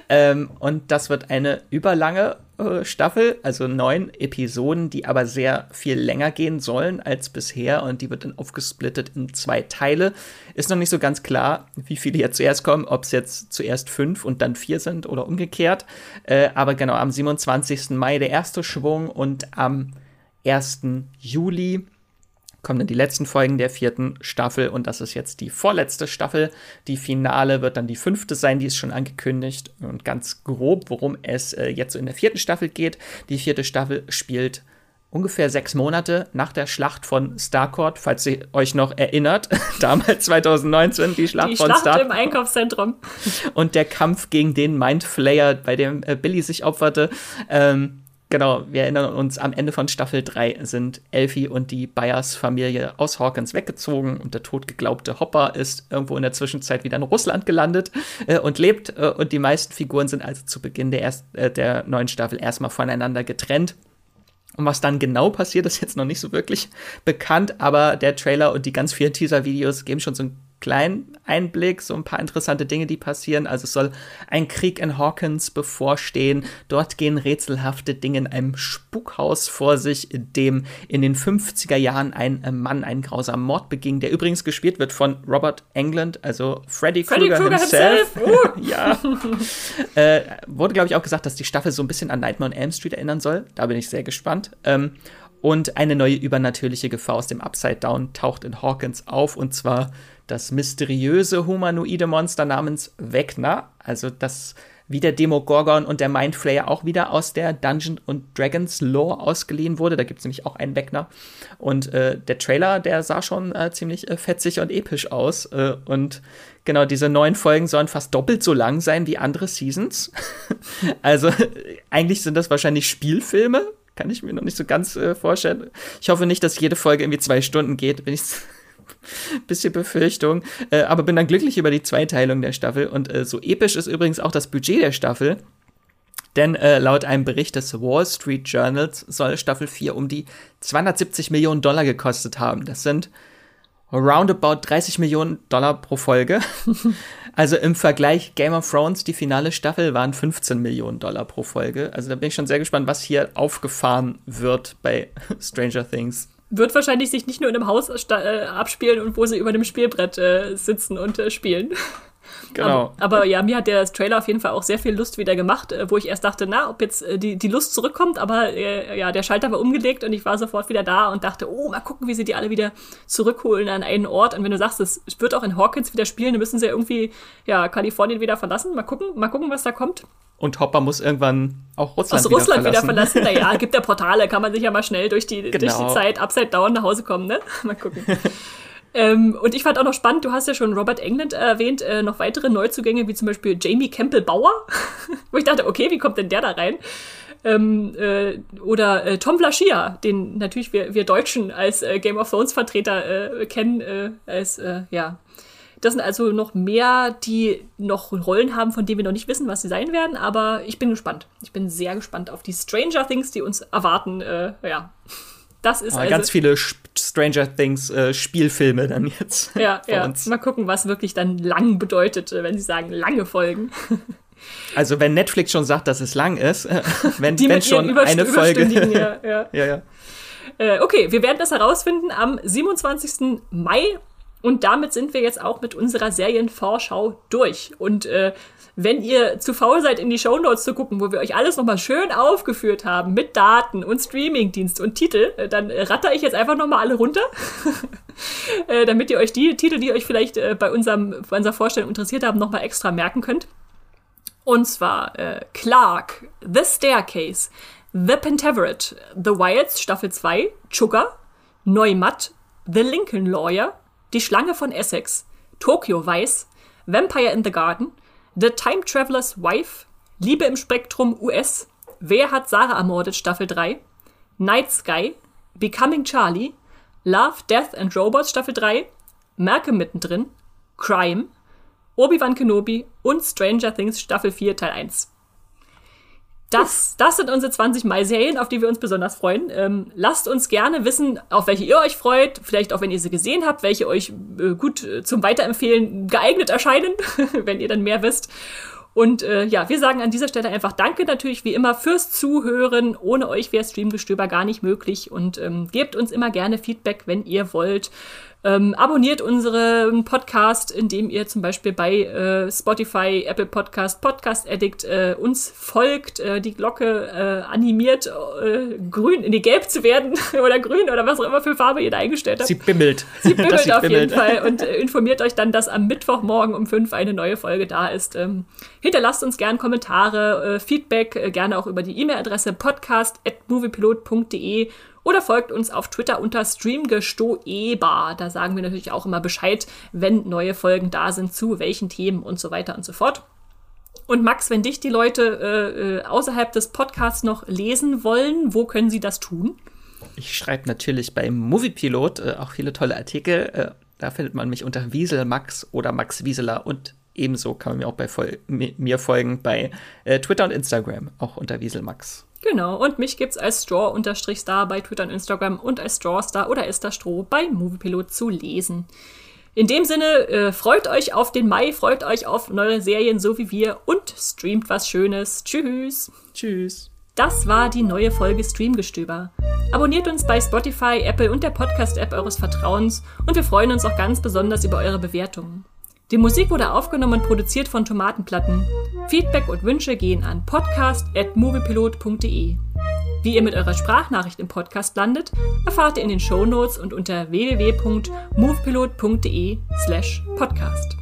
Ähm, und das wird eine überlange äh, Staffel, also neun Episoden, die aber sehr viel länger gehen sollen als bisher und die wird dann aufgesplittet in zwei Teile. Ist noch nicht so ganz klar, wie viele jetzt zuerst kommen, ob es jetzt zuerst fünf und dann vier sind oder umgekehrt. Äh, aber genau, am 27. Mai der erste Schwung und am 1. Juli kommen dann die letzten Folgen der vierten Staffel und das ist jetzt die vorletzte Staffel. Die Finale wird dann die fünfte sein, die ist schon angekündigt und ganz grob, worum es äh, jetzt so in der vierten Staffel geht. Die vierte Staffel spielt ungefähr sechs Monate nach der Schlacht von Starcourt, falls ihr euch noch erinnert, *laughs* damals 2019, die Schlacht die von Schlacht Starcourt. im Einkaufszentrum. Und der Kampf gegen den Mindflayer, bei dem äh, Billy sich opferte. Ähm, Genau, wir erinnern uns, am Ende von Staffel 3 sind Elfie und die Byers-Familie aus Hawkins weggezogen und der totgeglaubte Hopper ist irgendwo in der Zwischenzeit wieder in Russland gelandet äh, und lebt. Äh, und die meisten Figuren sind also zu Beginn der, erst, äh, der neuen Staffel erstmal voneinander getrennt. Und was dann genau passiert, ist jetzt noch nicht so wirklich bekannt, aber der Trailer und die ganz vielen Teaser-Videos geben schon so ein kleinen Einblick, so ein paar interessante Dinge, die passieren. Also es soll ein Krieg in Hawkins bevorstehen. Dort gehen rätselhafte Dinge in einem Spukhaus vor sich, in dem in den 50er Jahren ein Mann einen grausamen Mord beging, der übrigens gespielt wird von Robert England, also Freddy, Freddy Krueger himself. himself. Uh. *laughs* ja. äh, wurde, glaube ich, auch gesagt, dass die Staffel so ein bisschen an Nightmare on Elm Street erinnern soll. Da bin ich sehr gespannt. Ähm, und eine neue übernatürliche Gefahr aus dem Upside Down taucht in Hawkins auf, und zwar das mysteriöse humanoide Monster namens Vecna, also das wie der Demogorgon und der Mindflayer auch wieder aus der Dungeon und Dragons Lore ausgeliehen wurde. Da gibt es nämlich auch einen Vecna. Und äh, der Trailer, der sah schon äh, ziemlich äh, fetzig und episch aus. Äh, und genau, diese neuen Folgen sollen fast doppelt so lang sein wie andere Seasons. *laughs* also eigentlich sind das wahrscheinlich Spielfilme. Kann ich mir noch nicht so ganz äh, vorstellen. Ich hoffe nicht, dass jede Folge irgendwie zwei Stunden geht. Bin ich *laughs* bisschen Befürchtung. Äh, aber bin dann glücklich über die Zweiteilung der Staffel. Und äh, so episch ist übrigens auch das Budget der Staffel. Denn äh, laut einem Bericht des Wall Street Journals soll Staffel 4 um die 270 Millionen Dollar gekostet haben. Das sind roundabout 30 Millionen Dollar pro Folge. *laughs* also im Vergleich Game of Thrones, die finale Staffel, waren 15 Millionen Dollar pro Folge. Also da bin ich schon sehr gespannt, was hier aufgefahren wird bei *laughs* Stranger Things wird wahrscheinlich sich nicht nur in einem Haus äh, abspielen und wo sie über dem Spielbrett äh, sitzen und äh, spielen. Genau. Aber, aber, ja, mir hat der Trailer auf jeden Fall auch sehr viel Lust wieder gemacht, äh, wo ich erst dachte, na, ob jetzt äh, die, die Lust zurückkommt, aber äh, ja, der Schalter war umgelegt und ich war sofort wieder da und dachte, oh, mal gucken, wie sie die alle wieder zurückholen an einen Ort. Und wenn du sagst, es wird auch in Hawkins wieder spielen, dann müssen sie ja irgendwie ja, Kalifornien wieder verlassen. Mal gucken, mal gucken, was da kommt. Und Hopper muss irgendwann auch Russland, Aus Russland wieder verlassen. Wieder verlassen. Naja, *laughs* gibt ja Portale, kann man sich ja mal schnell durch die, genau. durch die genau. Zeit Upside Down nach Hause kommen, ne? *laughs* Mal gucken. Ähm, und ich fand auch noch spannend, du hast ja schon Robert England erwähnt, äh, noch weitere Neuzugänge, wie zum Beispiel Jamie Campbell Bauer, *laughs* wo ich dachte, okay, wie kommt denn der da rein? Ähm, äh, oder äh, Tom Blaschia, den natürlich wir, wir Deutschen als äh, Game of Thrones Vertreter äh, kennen, äh, als, ja. Das sind also noch mehr, die noch Rollen haben, von denen wir noch nicht wissen, was sie sein werden, aber ich bin gespannt. Ich bin sehr gespannt auf die Stranger Things, die uns erwarten, ja. Das ist also ganz viele Stranger Things äh, Spielfilme dann jetzt. *laughs* Ja, ja. Uns. Mal gucken, was wirklich dann lang bedeutet, äh, wenn sie sagen lange Folgen. *laughs* Also wenn Netflix schon sagt, dass es lang ist, äh, *laughs* wenn, Die wenn schon eine Folge. ja, ja. ja, ja. Äh, okay, wir werden das herausfinden am 27. Mai und damit sind wir jetzt auch mit unserer Serienvorschau durch. Und äh, wenn ihr zu faul seid, in die Shownotes zu gucken, wo wir euch alles nochmal schön aufgeführt haben mit Daten und Streamingdienst und Titel, äh, dann ratter ich jetzt einfach nochmal alle runter, *laughs* äh, damit ihr euch die Titel, die euch vielleicht äh, bei, unserem, bei unserer Vorstellung interessiert haben, nochmal extra merken könnt. Und zwar äh, Clark, The Staircase, The Pentaveret, The Wilds Staffel 2, Sugar, Neumatt, The Lincoln Lawyer, Die Schlange von Essex, Tokyo Weiß, Vampire in the Garden, The Time Traveler's Wife, Liebe im Spektrum US, Wer hat Sarah ermordet Staffel 3, Night Sky, Becoming Charlie, Love, Death and Robots Staffel 3, Merke mittendrin, Crime, Obi-Wan Kenobi und Stranger Things Staffel 4 Teil 1. Das, das sind unsere 20 Mai-Serien, auf die wir uns besonders freuen. Ähm, lasst uns gerne wissen, auf welche ihr euch freut. Vielleicht auch, wenn ihr sie gesehen habt, welche euch äh, gut äh, zum Weiterempfehlen geeignet erscheinen, *laughs* wenn ihr dann mehr wisst. Und äh, ja, wir sagen an dieser Stelle einfach Danke natürlich wie immer fürs Zuhören. Ohne euch wäre Streamgestöber gar nicht möglich. Und ähm, gebt uns immer gerne Feedback, wenn ihr wollt. Ähm, abonniert unseren Podcast, indem ihr zum Beispiel bei äh, Spotify, Apple Podcast, Podcast Addict äh, uns folgt, äh, die Glocke äh, animiert, äh, grün, in die gelb zu werden *laughs* oder grün oder was auch immer für Farbe ihr da eingestellt habt. Sie bimmelt. Sie *laughs* bimmelt sie auf bimmelt. jeden Fall und *laughs* äh, informiert euch dann, dass am Mittwochmorgen um fünf eine neue Folge da ist. Ähm, hinterlasst uns gern Kommentare, Feedback, gerne auch über die E-Mail-Adresse podcast.moviepilot.de oder folgt uns auf Twitter unter streamgestoeber. Da sagen wir natürlich auch immer Bescheid, wenn neue Folgen da sind, zu welchen Themen und so weiter und so fort. Und Max, wenn dich die Leute äh, äh außerhalb des Podcasts noch lesen wollen, wo können sie das tun? Ich schreibe natürlich beim Moviepilot äh, auch viele tolle Artikel. Äh, da findet man mich unter Wiesel Max oder Max Wieseler und ebenso kann man mir auch bei Vol mir folgen bei äh, Twitter und Instagram, auch unter Wiesel Max. Genau, und mich gibt's als Straw-Star bei Twitter und Instagram und als Strawstar oder Esther Stroh bei Moviepilot zu lesen. In dem Sinne, äh, freut euch auf den Mai, freut euch auf neue Serien so wie wir und streamt was Schönes. Tschüss. Tschüss. Das war die neue Folge Streamgestöber. Abonniert uns bei Spotify, Apple und der Podcast-App eures Vertrauens und wir freuen uns auch ganz besonders über eure Bewertungen. Die Musik wurde aufgenommen und produziert von Tomatenplatten. Feedback und Wünsche gehen an podcast.moviepilot.de. Wie ihr mit eurer Sprachnachricht im Podcast landet, erfahrt ihr in den Show Notes und unter www.movepilot.de slash podcast.